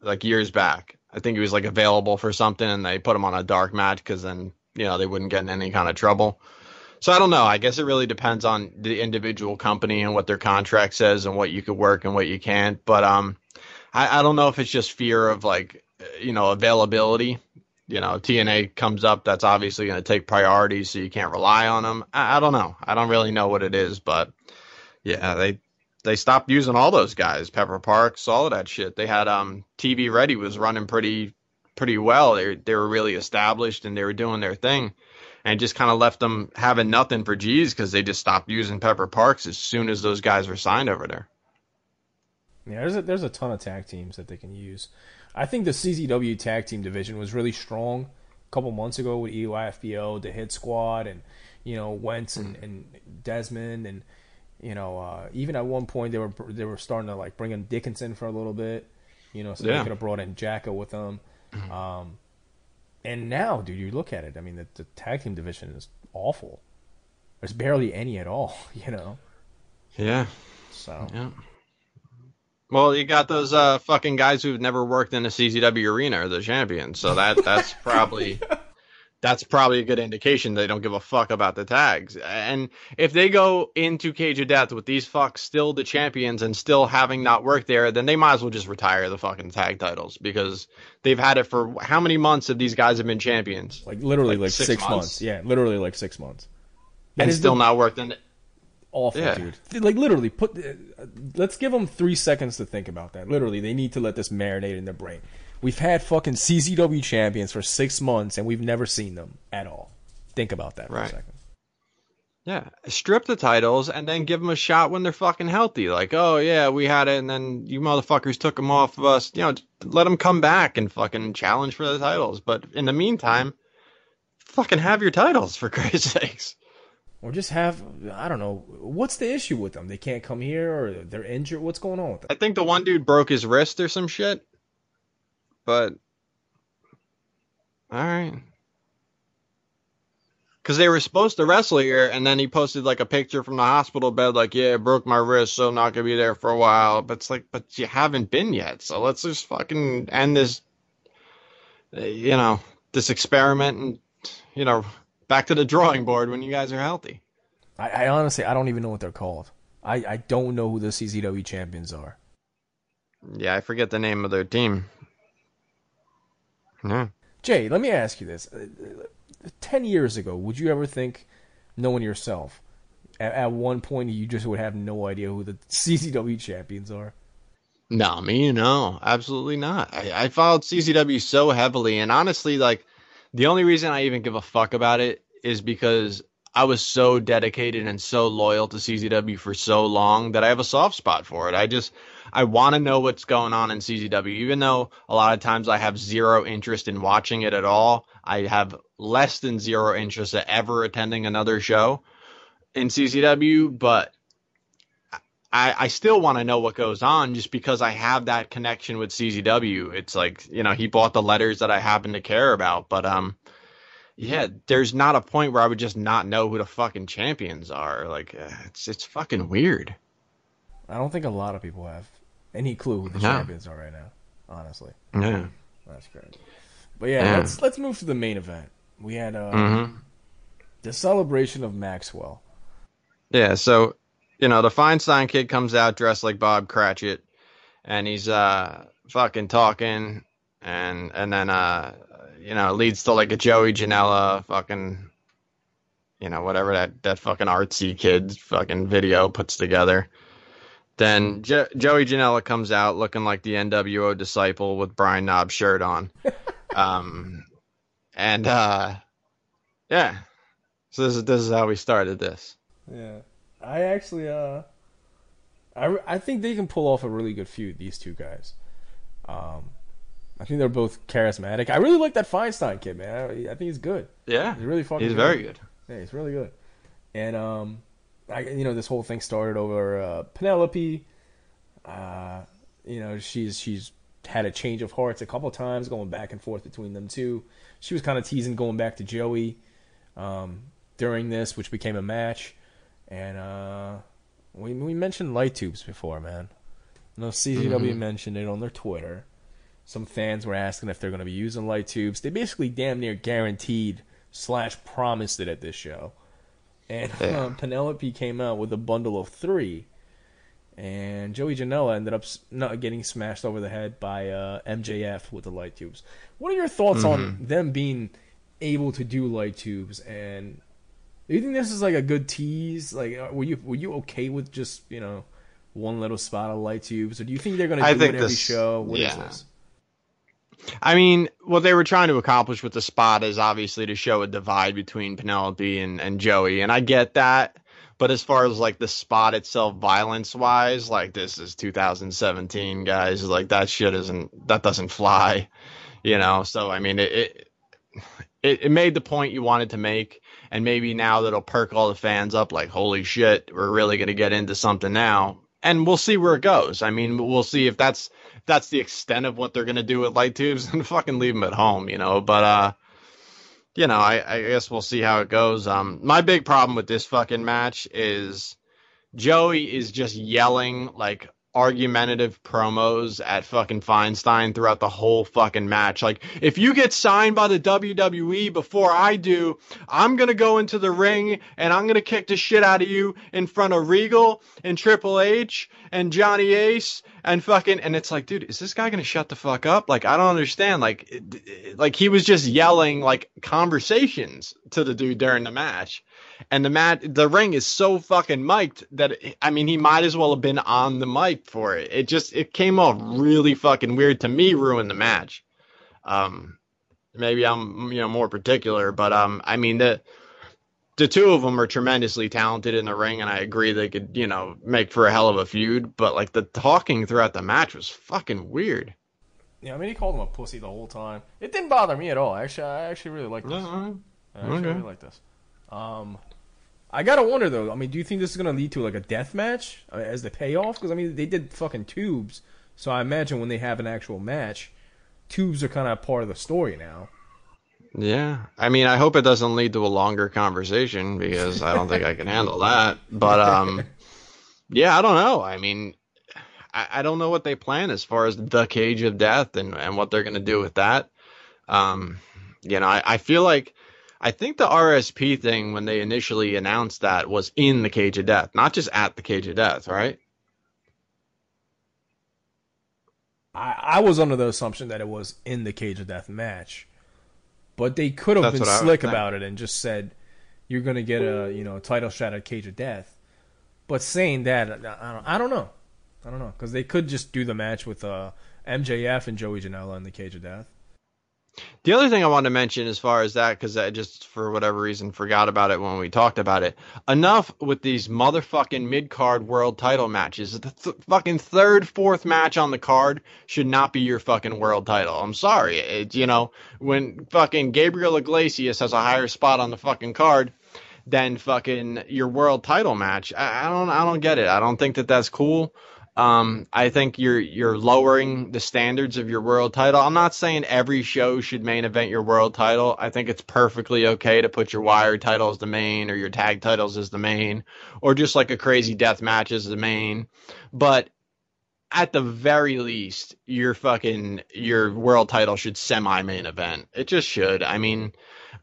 like years back. I think he was like available for something, and they put him on a dark match because then you know they wouldn't get in any kind of trouble. So I don't know. I guess it really depends on the individual company and what their contract says and what you could work and what you can't. But um, I, I don't know if it's just fear of like you know availability. You know, TNA comes up, that's obviously going to take priority, so you can't rely on them. I, I don't know. I don't really know what it is, but yeah, they they stopped using all those guys. Pepper Parks, all of that shit. They had um TV Ready was running pretty pretty well. They they were really established and they were doing their thing, and just kind of left them having nothing for Jeez because they just stopped using Pepper Parks as soon as those guys were signed over there. Yeah, there's a, there's a ton of tag teams that they can use. I think the CZW tag team division was really strong a couple months ago with EYFBO, the Hit Squad, and you know Wentz and, and Desmond, and you know uh, even at one point they were they were starting to like bring in Dickinson for a little bit, you know, so they could have brought in Jaka with them. Um, and now, dude, you look at it. I mean, the, the tag team division is awful. There's barely any at all, you know. Yeah, So yeah. Well, you got those uh, fucking guys who've never worked in a CZW arena are the champions, so that that's probably that's probably a good indication they don't give a fuck about the tags. And if they go into Cage of Death with these fucks still the champions and still having not worked there, then they might as well just retire the fucking tag titles because they've had it for how many months have these guys have been champions like literally like, Like six, six months. months? Yeah, literally like six months. and is still the- not worked in. Awful, Yeah. dude. Like literally, put. Uh, let's give them three seconds to think about that. Literally, they need to let this marinate in their brain. We've had fucking CZW champions for six months, and we've never seen them at all. Think about that for a second. Yeah, strip the titles and then give them a shot when they're fucking healthy. Like, oh yeah, we had it, and then you motherfuckers took them off of us. You know, let them come back and fucking challenge for the titles. But in the meantime, fucking have your titles for Christ's sakes. Or just have I don't know what's the issue with them. They can't come here, or they're injured. What's going on with them? I think the one dude broke his wrist or some shit. But all right. because they were supposed to wrestle here, and then he posted like a picture from the hospital bed, like, "Yeah, broke my wrist, so I'm not gonna be there for a while." But it's like, but you haven't been yet, so let's just fucking end this, you know, this experiment, and you know, back to the drawing board when you guys are healthy. I, I honestly, I don't even know what they're called. I, I don't know who the CZW champions are. Yeah, I forget the name of their team. Yeah. Jay, let me ask you this: Uh, ten years ago, would you ever think, knowing yourself, at, at one point you just would have no idea who the CZW champions are? No, me, no, absolutely not. I, I followed CZW so heavily, and honestly, like the only reason I even give a fuck about it is because I was so dedicated and so loyal to CZW for so long that I have a soft spot for it. I just I want to know what's going on in CZW, even though a lot of times I have zero interest in watching it at all. I have less than zero interest at ever attending another show in CZW, but I, I still want to know what goes on just because I have that connection with CZW. It's like, you know, he bought the letters that I happen to care about. But, um, yeah, there's not a point where I would just not know who the fucking champions are. Like, uh, it's, it's fucking weird. I don't think a lot of people have any clue who the No. champions are right now. Honestly, Yeah. that's great. But yeah, Yeah. let's let's move to the main event. We had uh, Mm-hmm. the celebration of Maxwell. Yeah, so you know, the Feinstein kid comes out dressed like Bob Cratchit and he's uh fucking talking and and then uh you know, it leads to like a Joey Janela fucking you know, whatever that that fucking artsy kid fucking video puts together. Then jo- Joey Janela comes out looking like the NWO disciple with Brian Knobb's shirt on. um and uh yeah. So this is this is how we started this. Yeah, I actually uh, I I think they can pull off a really good feud. These two guys. Um, I think they're both charismatic. I really like that Feinstein kid, man. I, I think he's good. Yeah. He's really fucking. He's good. very good. Yeah, he's really good. And um, I you know this whole thing started over uh, Penelope. Uh, you know she's she's had a change of hearts a couple times, going back and forth between them two. She was kind of teasing going back to Joey um, during this, which became a match. And uh, we we mentioned light tubes before, man. No CZW mentioned it on their Twitter. Some fans were asking if they're going to be using light tubes. They basically damn near guaranteed slash promised it at this show. And Yeah. um, Penelope came out with a bundle of three, and Joey Janela ended up not getting smashed over the head by uh, MJF with the light tubes. What are your thoughts on them being able to do light tubes? And do you think this is like a good tease? Like, uh, were you were you okay with just you know one little spot of light tubes, or do you think they're going to do it every this- show? What is yeah. this? I mean, what they were trying to accomplish with the spot is obviously to show a divide between Penelope and, and Joey, and I get that. But as far as like the spot itself, violence wise, like this is 2017, guys. Like that shit isn't that doesn't fly, you know. So I mean, it, it, it made the point you wanted to make, and maybe now that'll perk all the fans up. Like, holy shit, we're really gonna get into something now, and we'll see where it goes. I mean, we'll see if that's that's the extent of what they're gonna do with light tubes, and fucking leave them at home, you know. But uh, you know, I, I guess we'll see how it goes. Um, my big problem with this fucking match is Joey is just yelling like argumentative promos at fucking Feinstein throughout the whole fucking match. Like, if you get signed by the WWE before I do, I'm gonna go into the ring and I'm gonna kick the shit out of you in front of Regal and Triple H and Johnny Ace and fucking and it's like, dude, is this guy gonna shut the fuck up? Like, I don't understand. Like, like he was just yelling like conversations to the dude during the match and the mat the ring is so fucking mic'd that it- I mean he might as well have been on the mic for it. It just it came off really fucking weird to me, ruined the match. Um, maybe I'm you know more particular, but um, I mean the the two of them are tremendously talented in the ring, and I agree they could you know make for a hell of a feud. But like the talking throughout the match was fucking weird. Yeah, I mean, he called him a pussy the whole time. It didn't bother me at all. Actually, I actually really like this. I actually Okay. really like this. Um, I gotta wonder though. I mean, do you think this is gonna lead to like a death match uh, as the payoff? Because I mean, they did fucking tubes, so I imagine when they have an actual match, tubes are kind of part of the story now. Yeah, I mean, I hope it doesn't lead to a longer conversation because I don't think I can handle that. But um, yeah, I don't know. I mean, I, I don't know what they plan as far as the cage of death and and what they're gonna do with that. Um, you know, I, I feel like I think the RSP thing when they initially announced that was in the cage of death, not just at the cage of death, right? I, I was under the assumption that it was in the cage of death match, but they could have That's been what I was slick about it and just said you're gonna get a you know title shot at cage of death. But saying that, I I don't, I don't know, I don't know because they could just do the match with uh, MJF and Joey Janela in the cage of death. The other thing I wanted to mention as far as that, because I just for whatever reason forgot about it when we talked about it. Enough with these motherfucking mid card world title matches. The th- fucking third, fourth match on the card should not be your fucking world title. I'm sorry. It, you know, when fucking Gabriel Iglesias has a higher spot on the fucking card than fucking your world title match, I, I don't, I don't get it. I don't think that that's cool. Um, I think you're you're lowering the standards of your world title. I'm not saying every show should main event your world title. I think it's perfectly okay to put your Wired title as the main or your tag titles as the main or just like a crazy death match as the main. But at the very least, your fucking your world title should semi main event. It just should. I mean,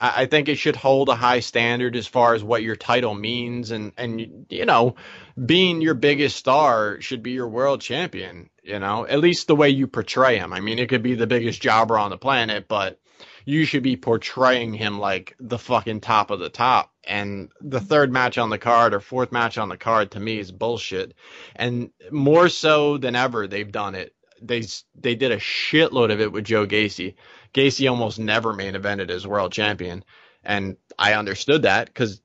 I, I think it should hold a high standard as far as what your title means, and and you know, being your biggest star should be your world champion. You know, at least the way you portray him. I mean, it could be the biggest jobber on the planet, but you should be portraying him like the fucking top of the top. And the third match on the card or fourth match on the card to me is bullshit. And more so than ever, they've done it. They they did a shitload of it with Joe Gacy. Gacy almost never main evented as world champion, and I understood that because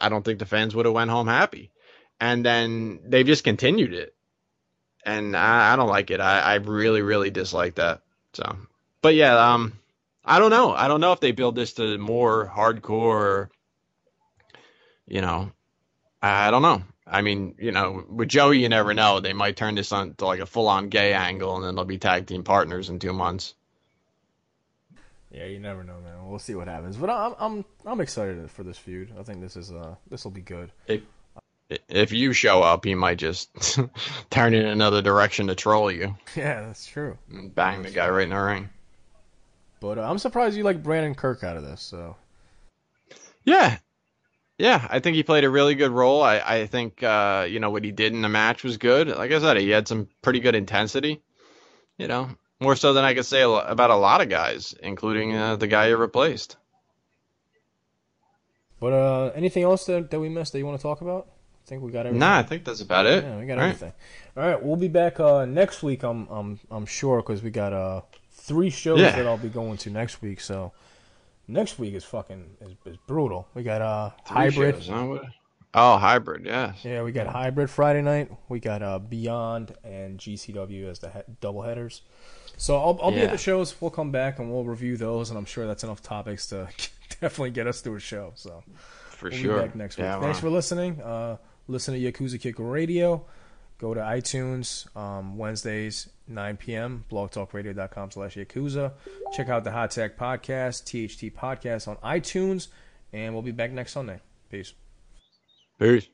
I don't think the fans would have went home happy. And then they've just continued it, and I, I don't like it. I, I really really dislike that. So, but yeah, um, I don't know. I don't know if they build this to more hardcore. You know, I don't know. I mean, you know, with Joey, you never know. They might turn this on to like a full on gay angle, and then they'll be tag team partners in two months. Yeah, you never know, man. We'll see what happens. But I'm I'm I'm excited for this feud. I think this is uh this will be good. If if you show up, he might just turn in another direction to troll you Yeah, that's true. and bang the guy right in the ring. But uh, I'm surprised you like Brandon Kirk out of this. So Yeah. Yeah, I think he played a really good role. I, I think, uh, you know, what he did in the match was good. Like I said, he had some pretty good intensity, you know, more so than I could say about a lot of guys, including uh, the guy you replaced. But uh, anything else that, that we missed that you want to talk about? I think we got everything. Nah, I think that's about it. Yeah, we got All right. everything. All right, we'll be back uh, next week. I'm I'm I'm sure because we got uh three shows Yeah. that I'll be going to next week. So next week is fucking is, is brutal. We got uh Three hybrid. shows, huh? Oh, hybrid, yes. Yeah, we got hybrid Friday night. We got uh Beyond and GCW as the he- double headers. So I'll I'll be at the shows. We'll come back and we'll review those, and I'm sure that's enough topics to definitely get us through a show. So. For We'll sure. be back next week. Yeah, Thanks well, for listening. Uh, listen to Yakuza Kick Radio. Go to iTunes um, Wednesdays, 9 p.m., blogtalkradio.com slash Yakuza. Check out the Hot Tag Podcast, THT Podcast on iTunes, and we'll be back next Sunday. Peace. Peace.